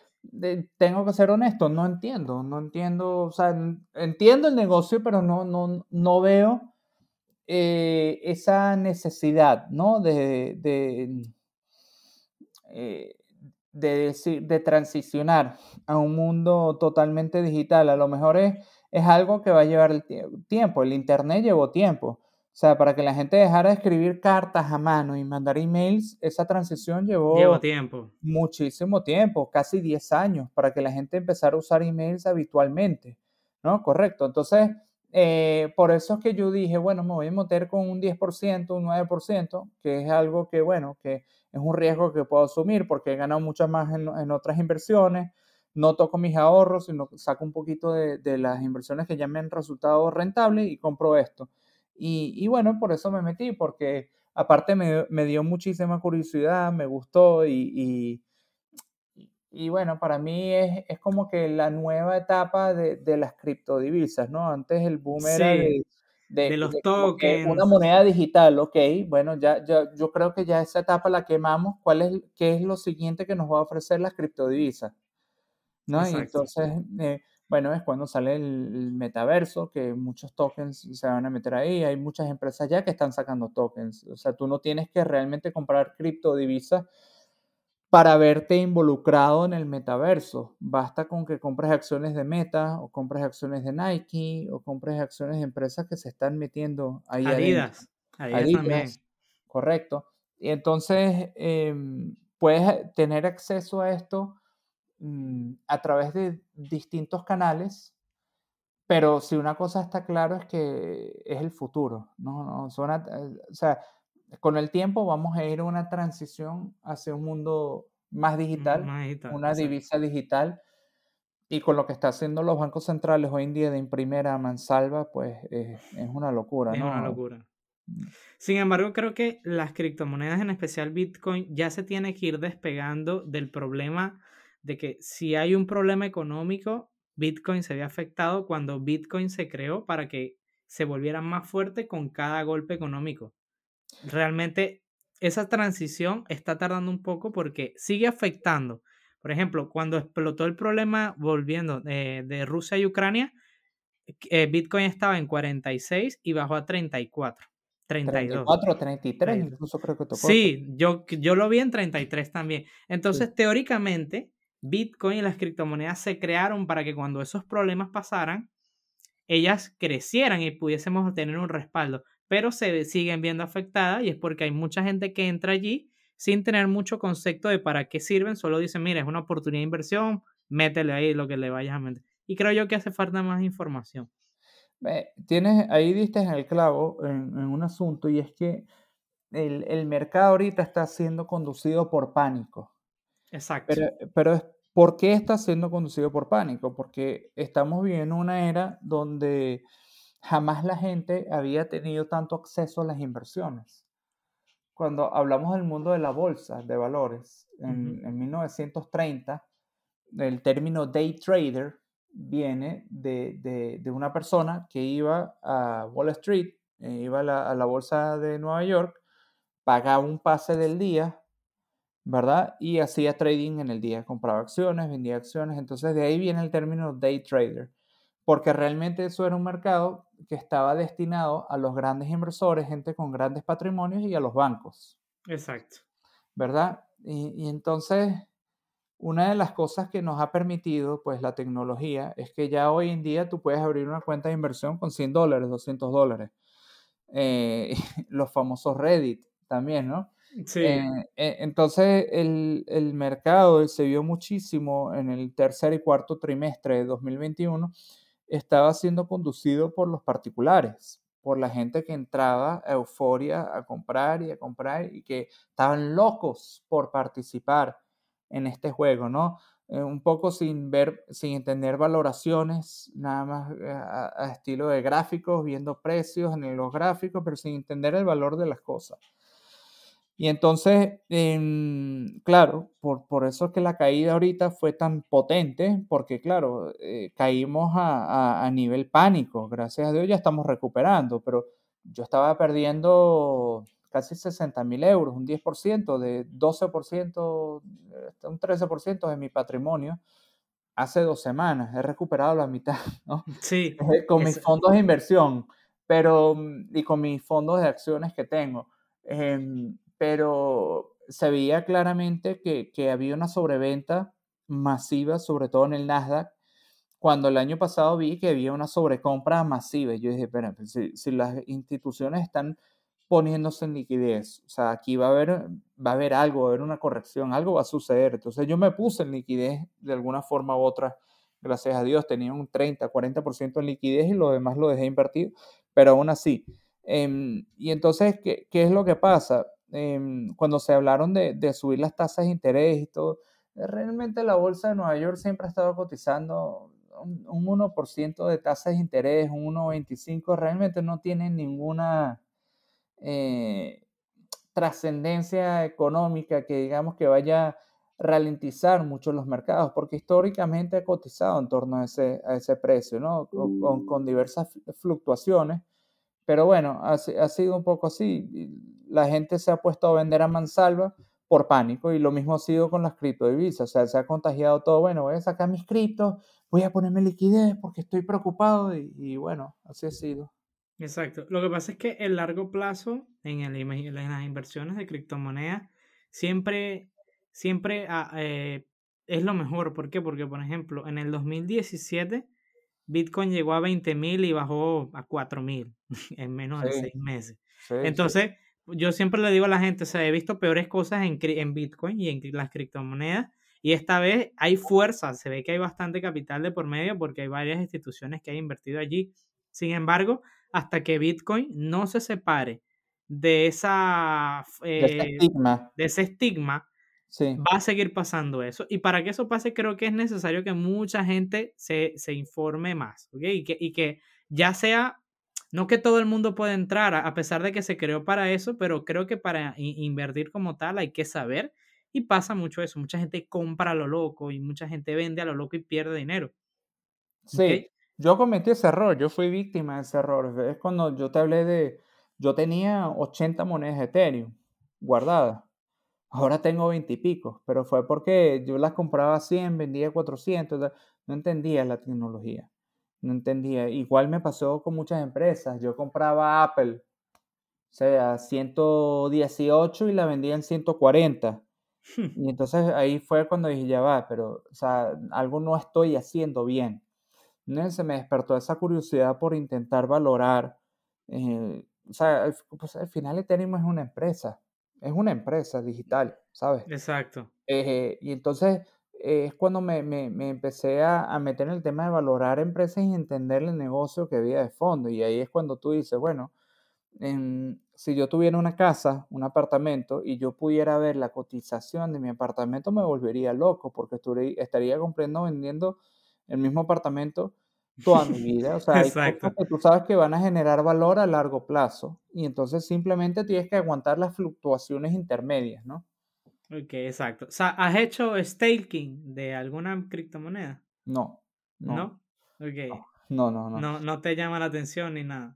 tengo que ser honesto, no entiendo, no entiendo, o sea, entiendo el negocio, pero no, no, no veo eh, esa necesidad, ¿no? De, de, eh, de, transicionar a un mundo totalmente digital. A lo mejor es, es algo que va a llevar el tiempo. El Internet llevó tiempo. O sea, para que la gente dejara de escribir cartas a mano y mandar emails, esa transición llevó tiempo. muchísimo tiempo, casi 10 años, para que la gente empezara a usar emails habitualmente, ¿no? Correcto. Entonces, eh, por eso es que yo dije, bueno, me voy a meter con un 10%, un 9%, que es algo que, bueno, que es un riesgo que puedo asumir porque he ganado mucho más en, en otras inversiones, no toco mis ahorros, sino saco un poquito de, de las inversiones que ya me han resultado rentables y compro esto. Y, bueno, por eso me metí, porque aparte me, me dio muchísima curiosidad, me gustó y, y, bueno, para mí es, es, como que la nueva etapa de, de las criptodivisas, ¿no? Antes el boom era de, de, los tokens. Una moneda digital, ok, bueno, ya, ya, yo creo que ya esa etapa la quemamos. ¿Cuál es, qué es lo siguiente que nos va a ofrecer las criptodivisas? ¿No? Y entonces, eh, bueno, es cuando sale el, metaverso, que muchos tokens se van a meter ahí. Hay muchas empresas ya que están sacando tokens. O sea, tú no tienes que realmente comprar criptodivisas para verte involucrado en el metaverso. Basta con que compres acciones de Meta o compres acciones de Nike o compres acciones de empresas que se están metiendo ahí. Adidas. Adidas, también. Correcto. Y entonces em, puedes tener acceso a esto Mm, a través de distintos canales, pero si una cosa está claro es que es el futuro, ¿no? no eh, o sea, con el tiempo vamos a ir a una transición hacia un mundo más digital, una divisa digital, y con lo que está haciendo los bancos centrales hoy en día de imprimir a mansalva, pues es, es una locura, es ¿no? una locura. Mm. Sin embargo, creo que las criptomonedas, en especial Bitcoin, ya se tiene que ir despegando del problema de que si hay un problema económico, Bitcoin se ve afectado cuando Bitcoin se creó para que se volviera más fuerte con cada golpe económico. Realmente esa transición está tardando un poco porque sigue afectando. Por ejemplo, cuando explotó el problema volviendo de, Rusia y Ucrania, eh, Bitcoin estaba en 46 y bajó a 34. 32. 34, 33, incluso creo que tocó. Sí, yo, yo lo vi en 33 también. Entonces, teóricamente, Bitcoin y las criptomonedas se crearon para que cuando esos problemas pasaran, ellas crecieran y pudiésemos tener un respaldo, pero se siguen viendo afectadas y es porque hay mucha gente que entra allí sin tener mucho concepto de para qué sirven, solo dicen, mira, es una oportunidad de inversión, métele ahí lo que le vayas a meter. Y creo yo que hace falta más información. Tienes, ahí diste en el clavo en, un asunto y es que el, el mercado ahorita está siendo conducido por pánico. Exacto. Pero, pero ¿por qué está siendo conducido por pánico? Porque estamos viviendo una era donde jamás la gente había tenido tanto acceso a las inversiones. Cuando hablamos del mundo de la bolsa de valores, en, en 1930, el término day trader viene de, de, de, una persona que iba a Wall Street, eh, iba a la, a la bolsa de Nueva York, pagaba un pase del día ¿verdad? Y hacía trading en el día, compraba acciones, vendía acciones, entonces de ahí viene el término day trader. porque realmente eso era un mercado que estaba destinado a los grandes inversores, gente con grandes patrimonios y a los bancos. Exacto. ¿Verdad? Y, y entonces, una de las cosas que nos ha permitido, pues, la tecnología es que ya hoy en día tú puedes abrir una cuenta de inversión con 100 dólares, 200 dólares. Eh, los famosos Reddit también, ¿no? Sí. Eh, eh, entonces, el, el mercado se vio muchísimo en el tercer y cuarto trimestre de 2021 estaba siendo conducido por los particulares, por la gente que entraba a euforia a comprar y a comprar y que estaban locos por participar en este juego, ¿no? Eh, un poco sin ver, sin entender valoraciones, nada más eh, a, a estilo de gráficos, viendo precios en los gráficos, pero sin entender el valor de las cosas. Y entonces, em, claro, por, por eso es que la caída ahorita fue tan potente, porque claro, eh, caímos a, a- a nivel pánico. Gracias a Dios ya estamos recuperando, pero yo estaba perdiendo casi 60 mil euros, un 10%, de 12%, eh, hasta un 13% de mi patrimonio hace dos semanas. He recuperado la mitad, ¿no? Sí. Eh, con mis fondos de inversión, pero mm, y con mis fondos de acciones que tengo. Em, pero se veía claramente que, que había una sobreventa masiva, sobre todo en el Nasdaq, cuando el año pasado vi que había una sobrecompra masiva. Yo dije, espera, pues, si, las instituciones están poniéndose en liquidez, o sea, aquí va a haber, va a haber algo, va a haber una corrección, algo va a suceder. Entonces yo me puse en liquidez de alguna forma u otra gracias a Dios, tenía un 30, 40% en liquidez y lo demás lo dejé invertido, pero aún así. Em, y entonces, ¿qué, qué es lo que pasa? Em, cuando se hablaron de, de subir las tasas de interés y todo, eh, realmente la bolsa de Nueva York siempre ha estado cotizando un, un 1% de tasas de interés, un 1,25, realmente no tiene ninguna eh, trascendencia económica que digamos que vaya a ralentizar mucho los mercados, porque históricamente ha cotizado en torno a ese, a ese precio, ¿no? Con, con- con diversas fl- fluctuaciones, pero bueno, ha, si- ha sido un poco así. La gente se ha puesto a vender a mansalva por pánico y lo mismo ha sido con las criptodivisas, o sea, se ha contagiado todo, bueno, voy a sacar mis criptos, voy a ponerme liquidez porque estoy preocupado y, bueno, así ha sido. Exacto. Lo que pasa es que el largo plazo en, el, en las inversiones de criptomonedas siempre, siempre ah, eh, es lo mejor. ¿Por qué? Porque, por ejemplo, en el 2017 Bitcoin llegó a 20.000 y bajó a 4.000 en menos de seis meses. sí, sí. Entonces, yo siempre le digo a la gente, o sea, he visto peores cosas en, Bitcoin y en las criptomonedas. Y esta vez hay fuerza, se ve que hay bastante capital de por medio porque hay varias instituciones que han invertido allí. Sin embargo, hasta que Bitcoin no se separe de, esa, De ese eh, estigma, de ese estigma, sí. va a seguir pasando eso. Y para que eso pase, creo que es necesario que mucha gente se, se informe más, ¿ok? Y que, y que ya sea, no que todo el mundo pueda entrar, a a pesar de que se creó para eso, pero creo que para invertir como tal hay que saber. Y pasa mucho eso, mucha gente compra a lo loco y mucha gente vende a lo loco y pierde dinero. Sí, yo cometí ese error, yo fui víctima de ese error. Es cuando yo te hablé de, yo tenía 80 monedas de Ethereum guardadas, ahora tengo 20 y pico, pero fue porque yo las compraba a 100, vendía a 400, o sea, no entendía la tecnología, no entendía. Igual me pasó con muchas empresas, yo compraba Apple, o sea, 118 y la vendía en 140. Y entonces ahí fue cuando dije, ya va, pero, o sea, algo no estoy haciendo bien. ¿no? Se me despertó esa curiosidad por intentar valorar. eh, o sea, al, pues, al final Ethereum es una empresa, es una empresa digital, ¿sabes? Exacto. Eh, y entonces eh, es cuando me, me- me empecé a, a meter en el tema de valorar empresas y entender el negocio que había de fondo. Y ahí es cuando tú dices, bueno, si yo tuviera una casa, un apartamento, y yo pudiera ver la cotización de mi apartamento, me volvería loco porque estaría comprando, vendiendo el mismo apartamento toda mi vida. O sea, hay cosas que tú sabes que van a generar valor a largo plazo y entonces simplemente tienes que aguantar las fluctuaciones intermedias, ¿no? Ok, exacto. O sea, ¿has hecho staking de alguna criptomoneda? No, no, ¿No? Ok. no, no, no. No, no te llama la atención ni nada.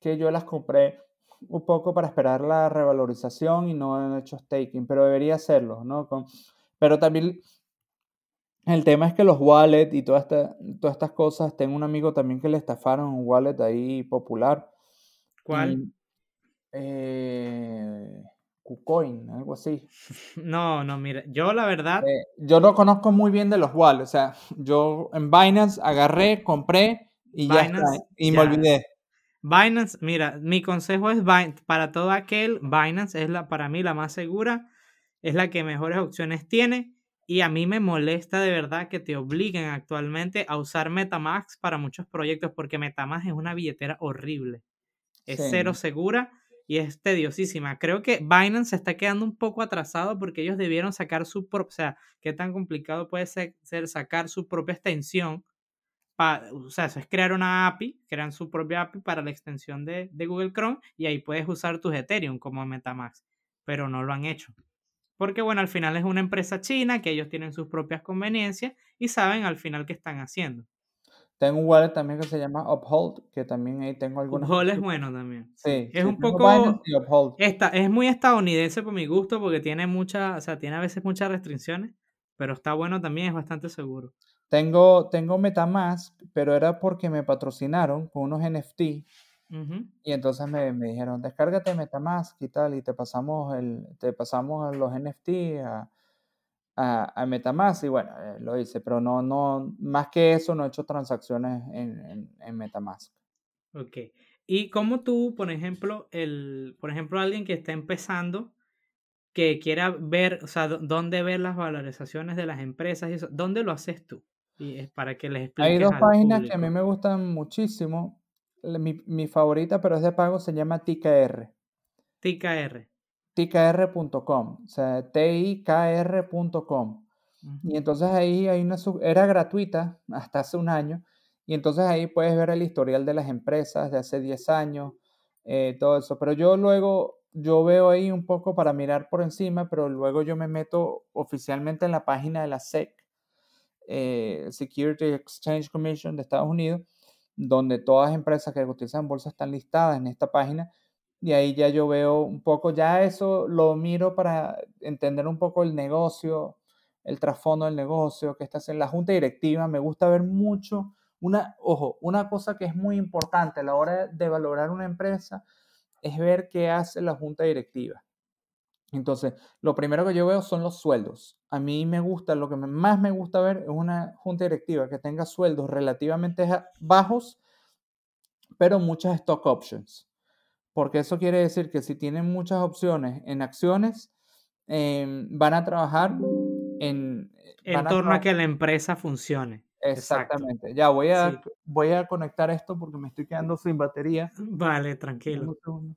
que yo las compré un poco para esperar la revalorización y no he hecho staking, pero debería hacerlo, ¿no? Con- pero también El tema es que los wallets y toda esta- todas estas cosas, tengo un amigo también que le estafaron un wallet ahí popular. ¿Cuál? y, eh, KuCoin, algo así. No, no, mira, yo la verdad, Eh, yo no conozco muy bien de los wallets, o sea, yo en Binance agarré, compré y ya está, y me ya. olvidé. Binance, mira, mi consejo es para todo aquel, Binance es la para mí la más segura, es la que mejores opciones tiene y a mí me molesta de verdad que te obliguen actualmente a usar MetaMask para muchos proyectos porque MetaMask es una billetera horrible. Es Sí. cero segura y es tediosísima. Creo que Binance se está quedando un poco atrasado porque ellos debieron sacar su propia, o sea, qué tan complicado puede ser, ser sacar su propia extensión. pa- o sea, eso es crear una API, crean su propia API para la extensión de, de Google Chrome y ahí puedes usar tus Ethereum como MetaMask, pero no lo han hecho. Porque bueno, al final es una empresa china que ellos tienen sus propias conveniencias y saben al final qué están haciendo. Tengo un wallet también que se llama Uphold, que también ahí tengo algunas. Uphold es bueno también. Sí, Es sí, un poco- Binance y Uphold. Esta, es muy estadounidense por mi gusto porque tiene muchas, o sea, tiene a veces muchas restricciones, pero está bueno también, es bastante seguro. Tengo, tengo MetaMask, pero era porque me patrocinaron con unos NFT Y entonces me, me dijeron, descárgate MetaMask y tal, y te pasamos, el, te pasamos los NFT a, a, a MetaMask y bueno, eh, lo hice, pero no, no, más que eso no he hecho transacciones en, en, en MetaMask. Ok. Y como tú, por ejemplo, el, por ejemplo, alguien que está empezando, que quiera ver, o sea, dó- dónde ver las valorizaciones de las empresas y eso, ¿dónde lo haces tú? Y es para que les expliques Hay dos páginas que a mí me gustan muchísimo. Mi, mi favorita, pero es de pago, se llama TKR. TKR. TKR.com, o sea, TIKR.com. Y entonces ahí hay una, sub- era gratuita hasta hace un año. Y entonces ahí puedes ver el historial de las empresas de hace 10 años, eh, todo eso. Pero yo luego, yo veo ahí un poco para mirar por encima, pero luego yo me meto oficialmente en la página de la SEC, eh, Security Exchange Commission de Estados Unidos, donde todas las empresas que en bolsa están listadas en esta página. Y ahí ya yo veo un poco, ya eso lo miro para entender un poco el negocio, el trasfondo del negocio, que está en la junta directiva. Me gusta ver mucho, una, ojo, una cosa que es muy importante a la hora de valorar una empresa es ver qué hace la junta directiva. Entonces, lo primero que yo veo son los sueldos. A mí me gusta, lo que más me gusta ver es una junta directiva que tenga sueldos relativamente bajos, pero muchas stock options. Porque eso quiere decir que si tienen muchas opciones en acciones, em, van a trabajar en... A torno a que la empresa funcione. Exacto. Exactamente. Ya voy a, Sí. voy a conectar esto porque me estoy quedando sin batería. Vale, tranquilo. un.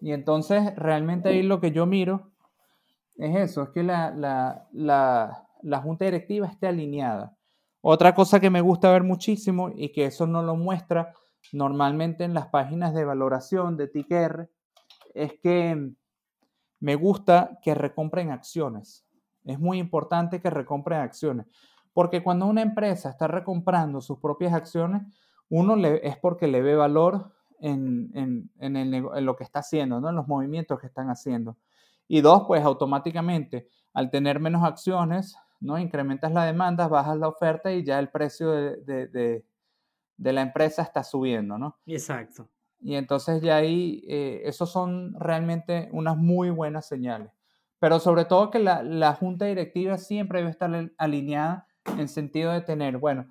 Y entonces realmente ahí lo que yo miro es eso, es que la, la, la, la junta directiva esté alineada. Otra cosa que me gusta ver muchísimo y que eso no lo muestra normalmente en las páginas de valoración de TKR es que me gusta que recompren acciones. Es muy importante que recompren acciones. Porque cuando una empresa está recomprando sus propias acciones, uno es porque le ve valor en, en, en, el en lo que está haciendo, ¿no? en los movimientos que están haciendo. Y dos, pues automáticamente, al tener menos acciones, ¿no? incrementas la demanda, bajas la oferta y ya el precio de, de, de, de la empresa está subiendo. ¿no? Exacto. Y entonces ya ahí, eh, esos son realmente unas muy buenas señales. Pero sobre todo que la, la junta directiva siempre debe estar al- alineada en sentido de tener, bueno,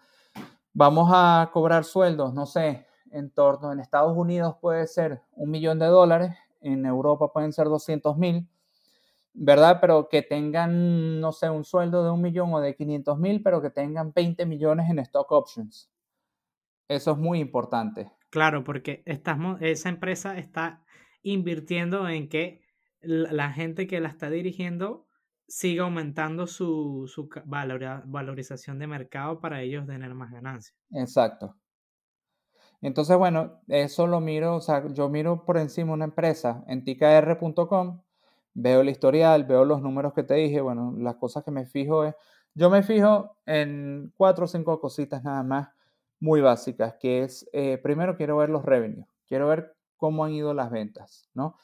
vamos a cobrar sueldos, no sé, en torno, en Estados Unidos puede ser un millón de dólares, en Europa pueden ser 200 mil, ¿verdad? Pero que tengan, no sé, un sueldo de un millón o de 500 mil, pero que tengan 20 millones en stock options. Eso es muy importante. Claro, porque estamos, esa empresa está invirtiendo en que la, gente que la está dirigiendo siga aumentando su, valora- valorización de mercado para ellos tener más ganancias. Exacto. Entonces, bueno, eso lo miro, o sea, yo miro por encima una empresa en tkr.com, veo el historial, veo los números que te dije, bueno, las cosas que me fijo es, yo me fijo en cuatro o cinco cositas nada más muy básicas, que es, eh, primero quiero ver los revenues, quiero ver cómo han ido las ventas, ¿no?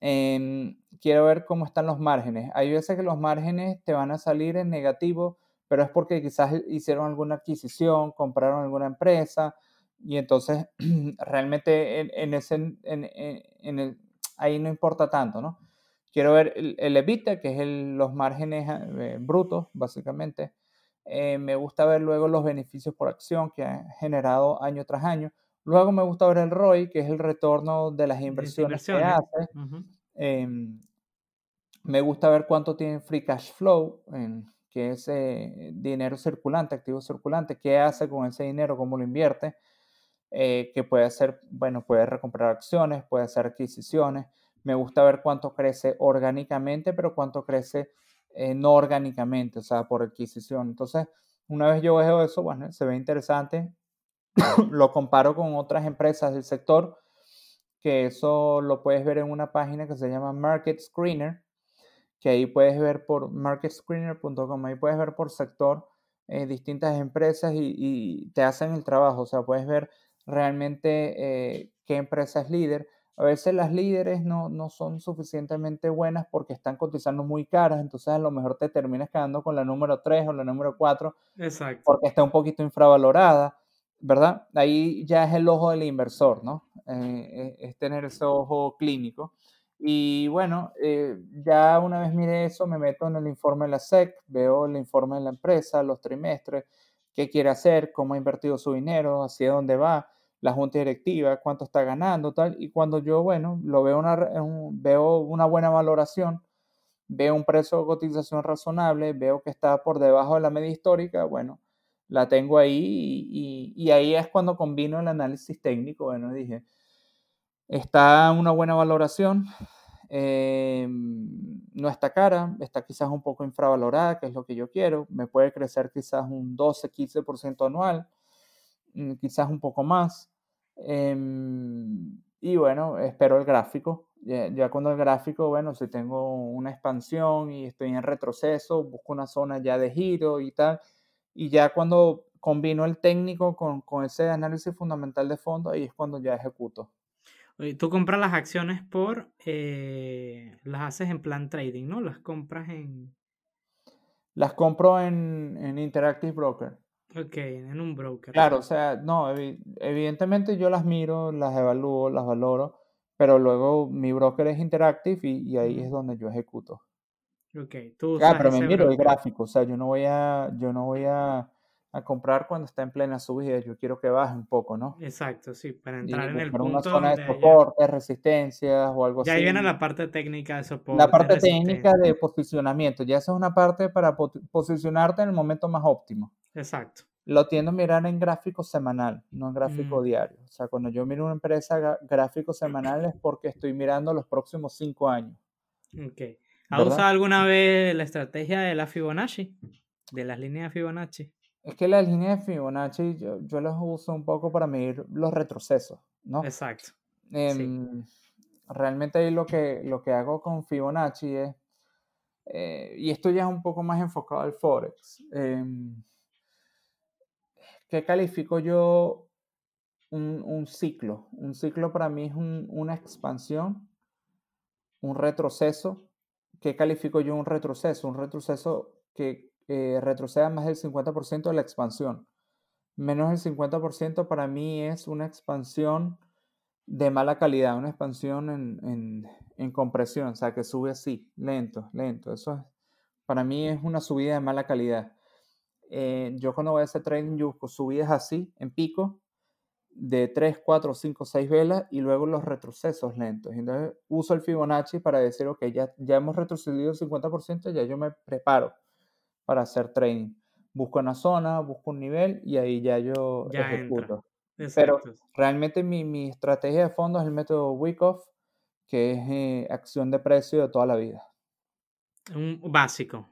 Em, quiero ver cómo están los márgenes. Hay veces que los márgenes te van a salir en negativo, pero es porque quizás hicieron alguna adquisición, compraron alguna empresa y entonces realmente en, ese, en, el, ahí no importa tanto, ¿no? Quiero ver el, el EBITDA, que es los márgenes eh, brutos, básicamente. Eh, me gusta ver luego los beneficios por acción que han generado año tras año. Luego me gusta ver el ROI, que es el retorno de las inversiones, que hace. Em, me gusta ver cuánto tiene free cash flow, que es eh, dinero circulante, activo circulante, qué hace con ese dinero, cómo lo invierte, eh, que puede hacer, bueno, puede recomprar acciones, puede hacer adquisiciones. Me gusta ver cuánto crece orgánicamente, pero cuánto crece eh, no orgánicamente, o sea, por adquisición. Entonces, una vez yo veo eso, bueno, se ve interesante. lo comparo con otras empresas del sector, que eso lo puedes ver en una página que se llama Market Screener, que ahí puedes ver por marketscreener.com, ahí puedes ver por sector eh, distintas empresas y, te hacen el trabajo, o sea, puedes ver realmente eh, qué empresa es líder. A veces las líderes no, no, son suficientemente buenas porque están cotizando muy caras, entonces a lo mejor te terminas quedando con la número 3 o la número 4 Exacto. porque está un poquito infravalorada. ¿verdad? Ahí ya es el ojo del inversor, ¿no? Eh, es tener ese ojo clínico. Y bueno, eh, ya una vez mire eso, me meto en el informe de la SEC, veo el informe de la empresa, los trimestres, qué quiere hacer, cómo ha invertido su dinero, hacia dónde va, la junta directiva, cuánto está ganando, tal. Y cuando yo, bueno, lo veo una, veo una buena valoración, veo un precio de cotización razonable, veo que está por debajo de la media histórica, bueno, la tengo ahí y, ahí es cuando combino el análisis técnico. Bueno, dije, está una buena valoración, eh, no está cara, está quizás un poco infravalorada, que es lo que yo quiero, me puede crecer quizás un 12-15% anual, mm, quizás un poco más. Em, y bueno, espero el gráfico. Ya, ya, cuando el gráfico, bueno, si tengo una expansión y estoy en retroceso, busco una zona ya de giro y tal, y ya cuando combino el técnico con, con ese análisis fundamental de fondo, ahí es cuando ya ejecuto. Tú compras las acciones por, eh, las haces en plan trading, ¿no? Las compras en... Las compro en, en Interactive Broker. Ok, en un broker. Claro, o sea, no, evidentemente yo las miro, las evalúo, las valoro, pero luego mi broker es Interactive y, y ahí es donde yo ejecuto. Ok, tú Ah, pero me miro el gráfico, o sea, yo no voy a, yo no voy a, a, comprar cuando está en plena subida, yo quiero que baje un poco, ¿no? Exacto, sí, para entrar en el punto una zona de soporte, resistencias o algo así. Ya ahí viene la parte técnica de soporte. La parte técnica de posicionamiento, ya esa es una parte para posicionarte en el momento más óptimo. Exacto. Lo tiendo a mirar en gráfico semanal, no en gráfico mm. diario. O sea, cuando yo miro una empresa gráfico semanal es porque estoy mirando los próximos cinco años. Ok. ¿Has usado alguna vez la estrategia de la Fibonacci? De las líneas de Fibonacci. Es que las líneas de Fibonacci yo, yo las uso un poco para medir los retrocesos, ¿no? Exacto. Em, realmente ahí lo que, lo que hago con Fibonacci es, eh, y esto ya es un poco más enfocado al Forex, em, ¿qué califico yo un, ciclo? Un ciclo para mí es un, una expansión, un retroceso ¿qué califico yo un retroceso? Un retroceso que eh, retroceda más del 50% de la expansión. Menos del 50% para mí es una expansión de mala calidad, una expansión en, en, compresión, o sea, que sube así, lento, lento. Eso para mí es una subida de mala calidad. Eh, yo cuando voy a hacer trading, yo busco subidas así, en pico, de 3, 4, 5, 6 velas y luego los retrocesos lentos. Entonces uso el Fibonacci para decir, ok, ya, ya hemos retrocedido el 50%, ya yo me preparo para hacer trading. Busco una zona, busco un nivel y ahí ya yo ejecuto. Pero realmente mi, mi, estrategia de fondo es el método Wyckoff, que es eh, acción de precio de toda la vida. Un básico.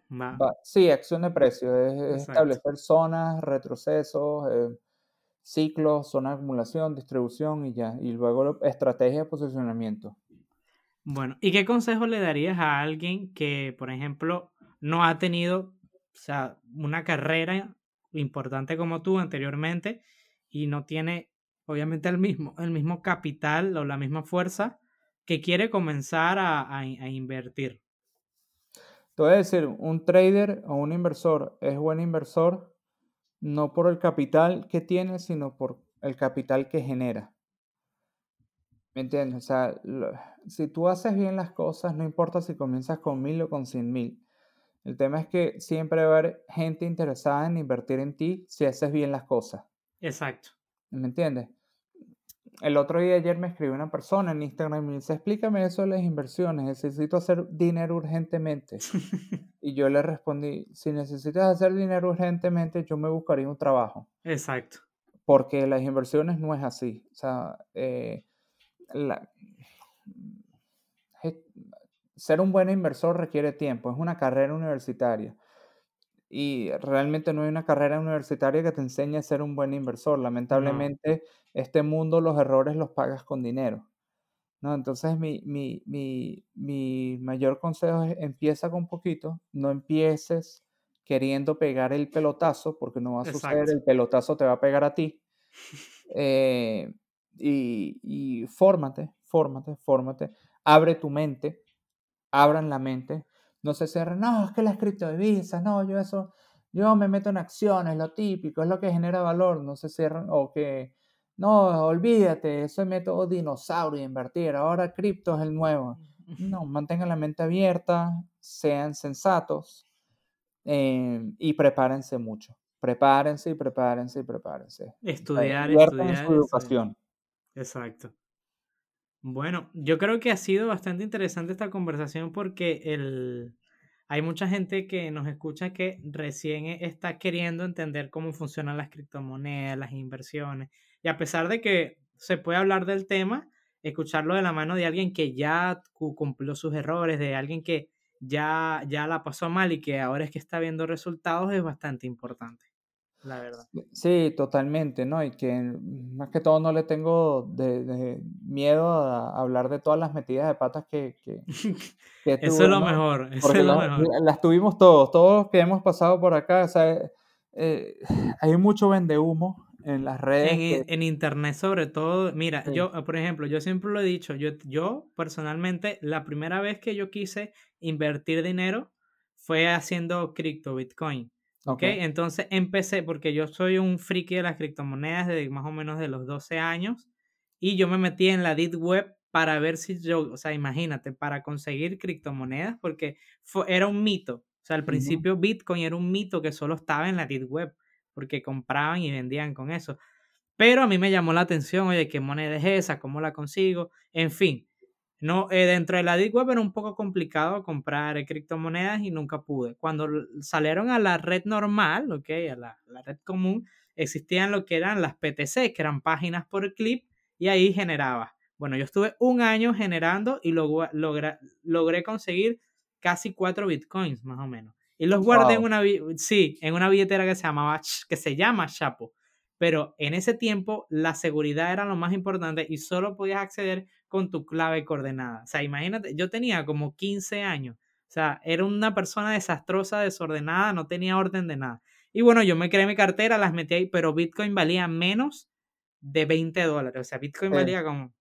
sí, acción de precio, es, establecer zonas, retrocesos. Eh, ciclos, zona de acumulación, distribución y ya. Y luego estrategia de posicionamiento. Bueno, ¿y qué consejo le darías a alguien que, por ejemplo, no ha tenido o sea, una carrera importante como tú anteriormente y no tiene, obviamente, el mismo, el mismo capital o la misma fuerza que quiere comenzar a, a invertir? Te voy a decir, un trader o un inversor es buen inversor no por el capital que tiene, sino por el capital que genera. ¿Me entiendes? O sea, si tú haces bien las cosas, no importa si comienzas con mil o con cien mil. El tema es que siempre va a haber gente interesada en invertir en ti si haces bien las cosas. Exacto. ¿Me entiendes? El otro día ayer me escribió una persona en Instagram y me dice, explícame eso de las inversiones, necesito hacer dinero urgentemente. y yo le respondí, si necesitas hacer dinero urgentemente, yo me buscaría un trabajo. Exacto. Porque las inversiones no es así. O sea, eh, ser un buen inversor requiere tiempo, es una carrera universitaria y realmente no hay una carrera universitaria que te enseñe a ser un buen inversor. Lamentablemente, este mundo los errores los pagas con dinero. ¿no? Entonces, mi, mi, mi, mi mayor consejo es empieza con poquito, no empieces queriendo pegar el pelotazo, porque no va a suceder, el pelotazo te va a pegar a ti. Eh, y, y fórmate, fórmate, fórmate, abre tu mente, abran la mente, no se cierran, no, es que la criptodivisas, no, yo eso, yo me meto en acciones, lo típico, es lo que genera valor, no se cierran, o que, no, olvídate, eso es método dinosaurio, invertir, ahora cripto es el nuevo. No, mantengan la mente abierta, sean sensatos eh, y prepárense mucho. Prepárense y prepárense y prepárense. Estudiar, estudiar. En su educación. Exacto. Bueno, yo creo que ha sido bastante interesante esta conversación porque el... hay mucha gente que nos escucha que recién e, está queriendo entender cómo funcionan las criptomonedas, las inversiones. Y a pesar de que se puede hablar del tema, escucharlo de la mano de alguien que ya cumplió sus errores, de alguien que ya, ya la pasó mal y que ahora es que está viendo resultados es bastante importante la verdad. Sí, totalmente, ¿no? Y que más que todo no le tengo de, miedo a hablar de todas las metidas de patas que... que, eso es lo mejor, eso es lo mejor. Las tuvimos todos, todos que hemos pasado por acá, o sea, eh, hay mucho vende humo en las redes. En, internet sobre todo, mira, yo, por ejemplo, yo siempre lo he dicho, yo, yo personalmente, la primera vez que yo quise invertir dinero fue haciendo cripto, Bitcoin. ¿Ok? Entonces empecé, porque yo soy un friki de las criptomonedas desde más o menos de los 12 años, y yo me metí en la Deep Web para ver si yo, o sea, imagínate, para conseguir criptomonedas, porque fue, era un mito. O sea, al principio Bitcoin era un mito que solo estaba en la Deep Web, porque compraban y vendían con eso. Pero a mí me llamó la atención, oye, ¿qué moneda es esa? ¿Cómo la consigo? En fin, no, eh, dentro de la Deep Web era un poco complicado comprar criptomonedas y nunca pude. Cuando salieron a la red normal, okay, a la, red común, existían lo que eran las PTC, que eran páginas por clip, y ahí generaba. Bueno, yo estuve un año generando y logré conseguir casi cuatro bitcoins, más o menos. Y los guardé en una, sí, en una billetera que se, llamaba, que se llama Chapo. Pero en ese tiempo la seguridad era lo más importante y solo podías acceder con tu clave coordenada. O sea, imagínate, yo tenía como 15 años. O sea, era una persona desastrosa, desordenada, no tenía orden de nada. Y bueno, yo me creé mi cartera, las metí ahí, pero Bitcoin valía menos de 20 dólares. O sea, Bitcoin valía como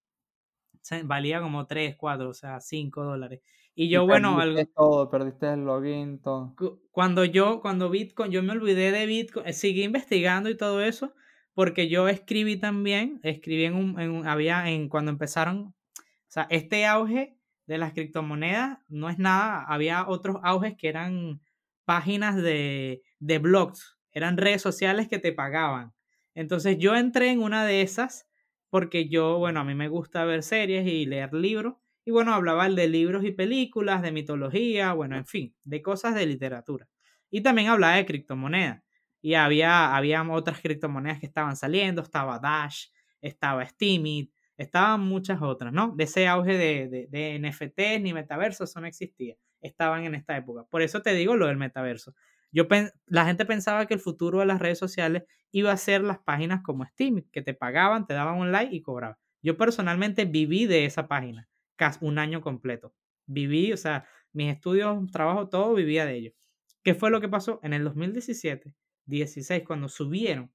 valía como 3, 4, o sea, 5 dólares. Y yo, bueno, algo... todo, perdiste el login, todo. Cuando yo, cuando Bitcoin, yo me olvidé de Bitcoin, eh, seguí investigando y todo eso, porque yo escribí también, escribí en un, había, en, cuando empezaron o sea, este auge de las criptomonedas no es nada, había otros auges que eran páginas de, de blogs, eran redes sociales que te pagaban. Entonces yo entré en una de esas porque yo, bueno, a mí me gusta ver series y leer libros. Y bueno, hablaba de libros y películas, de mitología, bueno, en fin, de cosas de literatura. Y también hablaba de criptomonedas. Y había, otras criptomonedas que estaban saliendo, estaba Dash, estaba Steemit, Estaban muchas otras, ¿no? De ese auge de, de, NFTs ni metaversos, eso no existía. Estaban en esta época. Por eso te digo lo del metaverso. Yo la gente pensaba que el futuro de las redes sociales iba a ser las páginas como Steam, que te pagaban, te daban un like y cobraban. Yo personalmente viví de esa página, casi un año completo. Viví, o sea, mis estudios, trabajo, todo vivía de ello. ¿Qué fue lo que pasó? En el 2017, 16, cuando subieron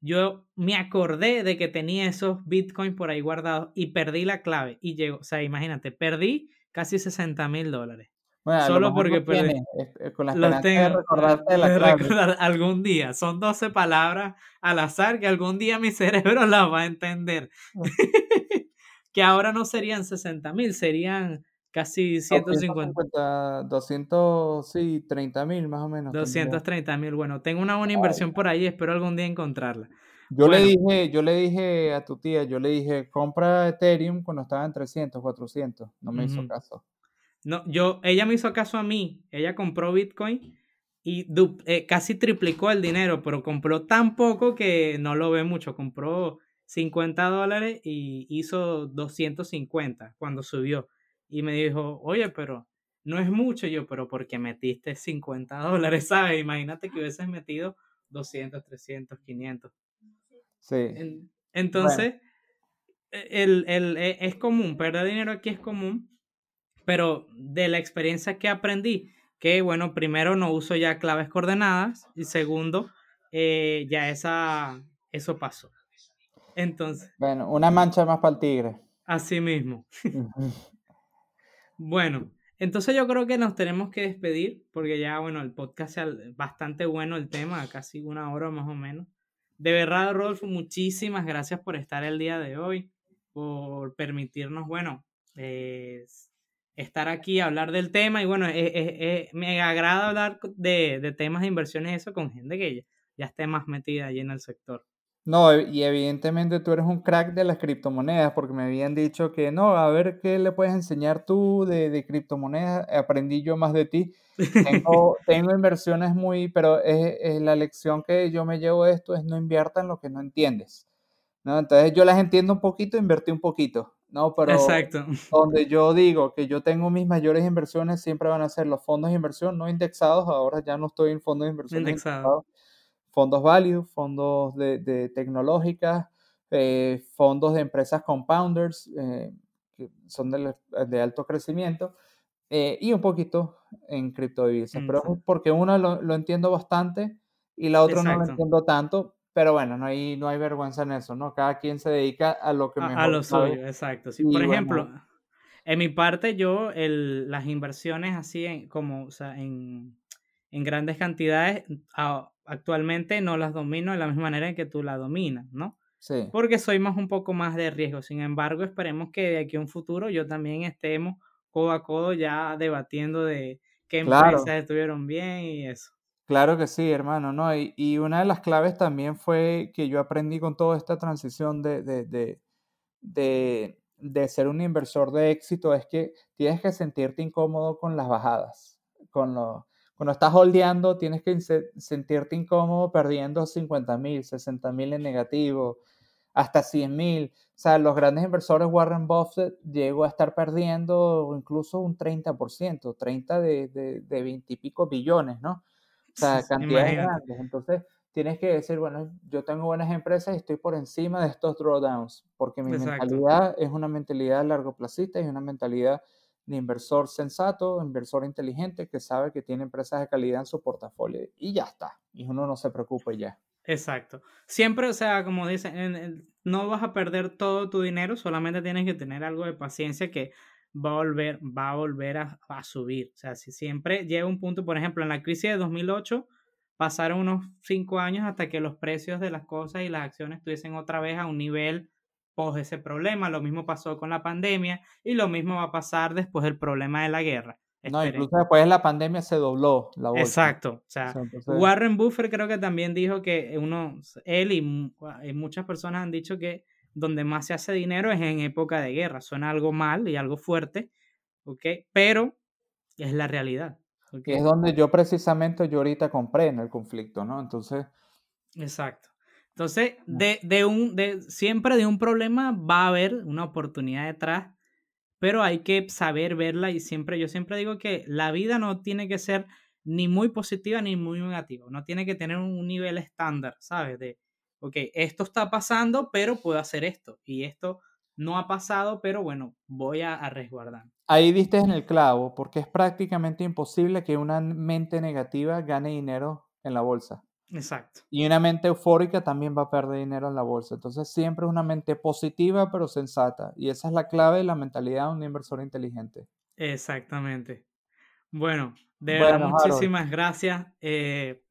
yo me acordé de que tenía esos bitcoins por ahí guardados y perdí la clave y llegó, o sea, imagínate, perdí casi 60 mil dólares. Solo porque perdí. con la esperanza de recordarte la clave. Recordar algún día. Son 12 palabras al azar que algún día mi cerebro las va a entender. que ahora no serían 60 mil, serían casi 150. 200, sí, 30 mil más o menos. 230 mil, bueno, tengo una buena inversión por ahí, espero algún día encontrarla. Yo le dije, yo le dije a tu tía, yo le dije, compra Ethereum cuando estaba en 300, 400, no me hizo caso. No, yo, ella me hizo caso a mí, ella compró Bitcoin y eh, casi triplicó el dinero, pero compró tan poco que no lo ve mucho, compró 50 dólares y hizo 250 cuando subió y me dijo, oye, pero no es mucho yo, pero porque metiste 50 dólares, ¿sabes? Imagínate que hubieses metido 200, 300, 500. Sí. entonces, e, el, el, e, es común, perder dinero aquí es común, pero de la experiencia que aprendí, que bueno, primero no uso ya claves coordenadas y segundo, eh, ya esa, eso pasó. Entonces. Bueno, una mancha más para el tigre. Así mismo. Bueno, entonces yo creo que nos tenemos que despedir porque ya, bueno, el podcast es bastante bueno el tema, casi una hora más o menos. De verdad, Rodolfo, muchísimas gracias por estar el día de hoy, por permitirnos, bueno, estar aquí, hablar del tema y bueno, me agrada hablar de, de, temas de inversiones eso con gente que ya, ya esté más metida allí en el sector. No, e, y evidentemente tú eres un crack de las criptomonedas, porque me habían dicho que no, a ver qué le puedes enseñar tú de, de criptomonedas. Aprendí yo más de ti. Tengo, tengo inversiones muy, pero es, la lección que yo me llevo de esto es no invierta en lo que no entiendes. ¿no? Entonces yo las entiendo un poquito, invertí un poquito. ¿no? Pero Exacto. donde yo digo que yo tengo mis mayores inversiones siempre van a ser los fondos de inversión no indexados. Ahora ya no estoy en fondos de inversión indexados fondos value, fondos de, tecnológicas, eh, fondos de empresas compounders, eh, que son de, alto crecimiento, eh, y un poquito en criptodivisas. Mm, pero porque uno lo, entiendo bastante y la otra no lo entiendo tanto, pero bueno, no hay, no hay vergüenza en eso, ¿no? Cada quien se dedica a lo que mejor A, lo suyo, exacto. Sí, por ejemplo, en mi parte, yo el, las inversiones así en, como, o sea, en, en grandes cantidades, actualmente no las domino de la misma manera en que tú la dominas, ¿no? Sí. Porque soy más un poco más de riesgo. Sin embargo, esperemos que de aquí a un futuro yo también estemos codo a codo ya debatiendo de qué empresas estuvieron bien y eso. Claro que sí, hermano, ¿no? Y, y, una de las claves también fue que yo aprendí con toda esta transición de, de, de, de, de ser un inversor de éxito es que tienes que sentirte incómodo con las bajadas, con los cuando estás holdeando, tienes que sentirte incómodo perdiendo 50 mil, 60 mil en negativo, hasta 100 mil. O sea, los grandes inversores, Warren Buffett llegó a estar perdiendo incluso un 30%, 30 de, de, de 20 y pico billones, ¿no? O sea, cantidades grandes. Entonces, tienes que decir, bueno, yo tengo buenas empresas y estoy por encima de estos drawdowns, porque mi mentalidad es una mentalidad largo placista y una mentalidad de inversor sensato, inversor inteligente que sabe que tiene empresas de calidad en su portafolio y ya está. Y uno no se preocupa ya. Exacto. Siempre, o sea, como dicen, no vas a perder todo tu dinero, solamente tienes que tener algo de paciencia que va a volver, va a, volver a, a subir. O sea, si siempre llega un punto, por ejemplo, en la crisis de 2008, pasaron unos cinco años hasta que los precios de las cosas y las acciones estuviesen otra vez a un nivel ese problema. Lo mismo pasó con la pandemia y lo mismo va a pasar después del problema de la guerra. No, incluso después de la pandemia se dobló la bolsa. Exacto. O sea, Warren Buffett creo que también dijo que uno, él y, muchas personas han dicho que donde más se hace dinero es en época de guerra. Suena algo mal y algo fuerte, ¿ok? Pero es la realidad. Es donde yo precisamente yo ahorita compré en el conflicto, ¿no? Entonces... Exacto. Entonces, de, de un, de, siempre de un problema va a haber una oportunidad detrás, pero hay que saber verla y siempre, yo siempre digo que la vida no tiene que ser ni muy positiva ni muy negativa, no tiene que tener un nivel estándar, ¿sabes? De, ok, esto está pasando, pero puedo hacer esto, y esto no ha pasado, pero bueno, voy a, a resguardar. Ahí diste en el clavo, porque es prácticamente imposible que una mente negativa gane dinero en la bolsa. Exacto. Y una mente eufórica también va a perder dinero en la bolsa. Entonces siempre es una mente positiva pero sensata. Y esa es la clave de la mentalidad de un inversor inteligente. Exactamente. Bueno, de verdad, Harold, muchísimas gracias eh,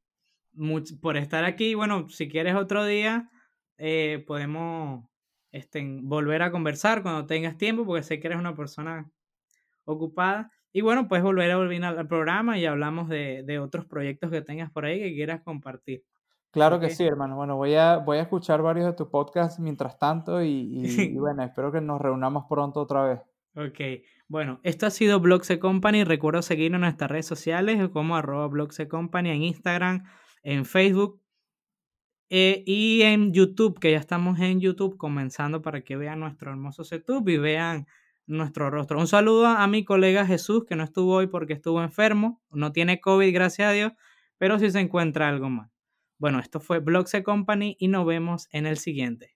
much- por estar aquí. Bueno, si quieres otro día, eh, podemos este, volver a conversar cuando tengas tiempo, porque sé que eres una persona ocupada. Y bueno, puedes volver a volver al programa y hablamos de, de otros proyectos que tengas por ahí que quieras compartir. claro que sí, hermano. Bueno, voy a, voy a escuchar varios de tus podcasts mientras tanto y, y- y bueno, espero que nos reunamos pronto otra vez. Ok, bueno, esto ha sido Bloxe Company. Recuerda seguirnos en nuestras redes sociales como arroba Bloxe Company en Instagram, en Facebook eh, y en YouTube, que ya estamos en YouTube comenzando para que vean nuestro hermoso setup y vean nuestro rostro. Un saludo a mi colega Jesús, que no estuvo hoy porque estuvo enfermo, no tiene COVID, gracias a Dios, pero sí se encuentra algo mal. Bueno, esto fue Bloxe Company y nos vemos en el siguiente.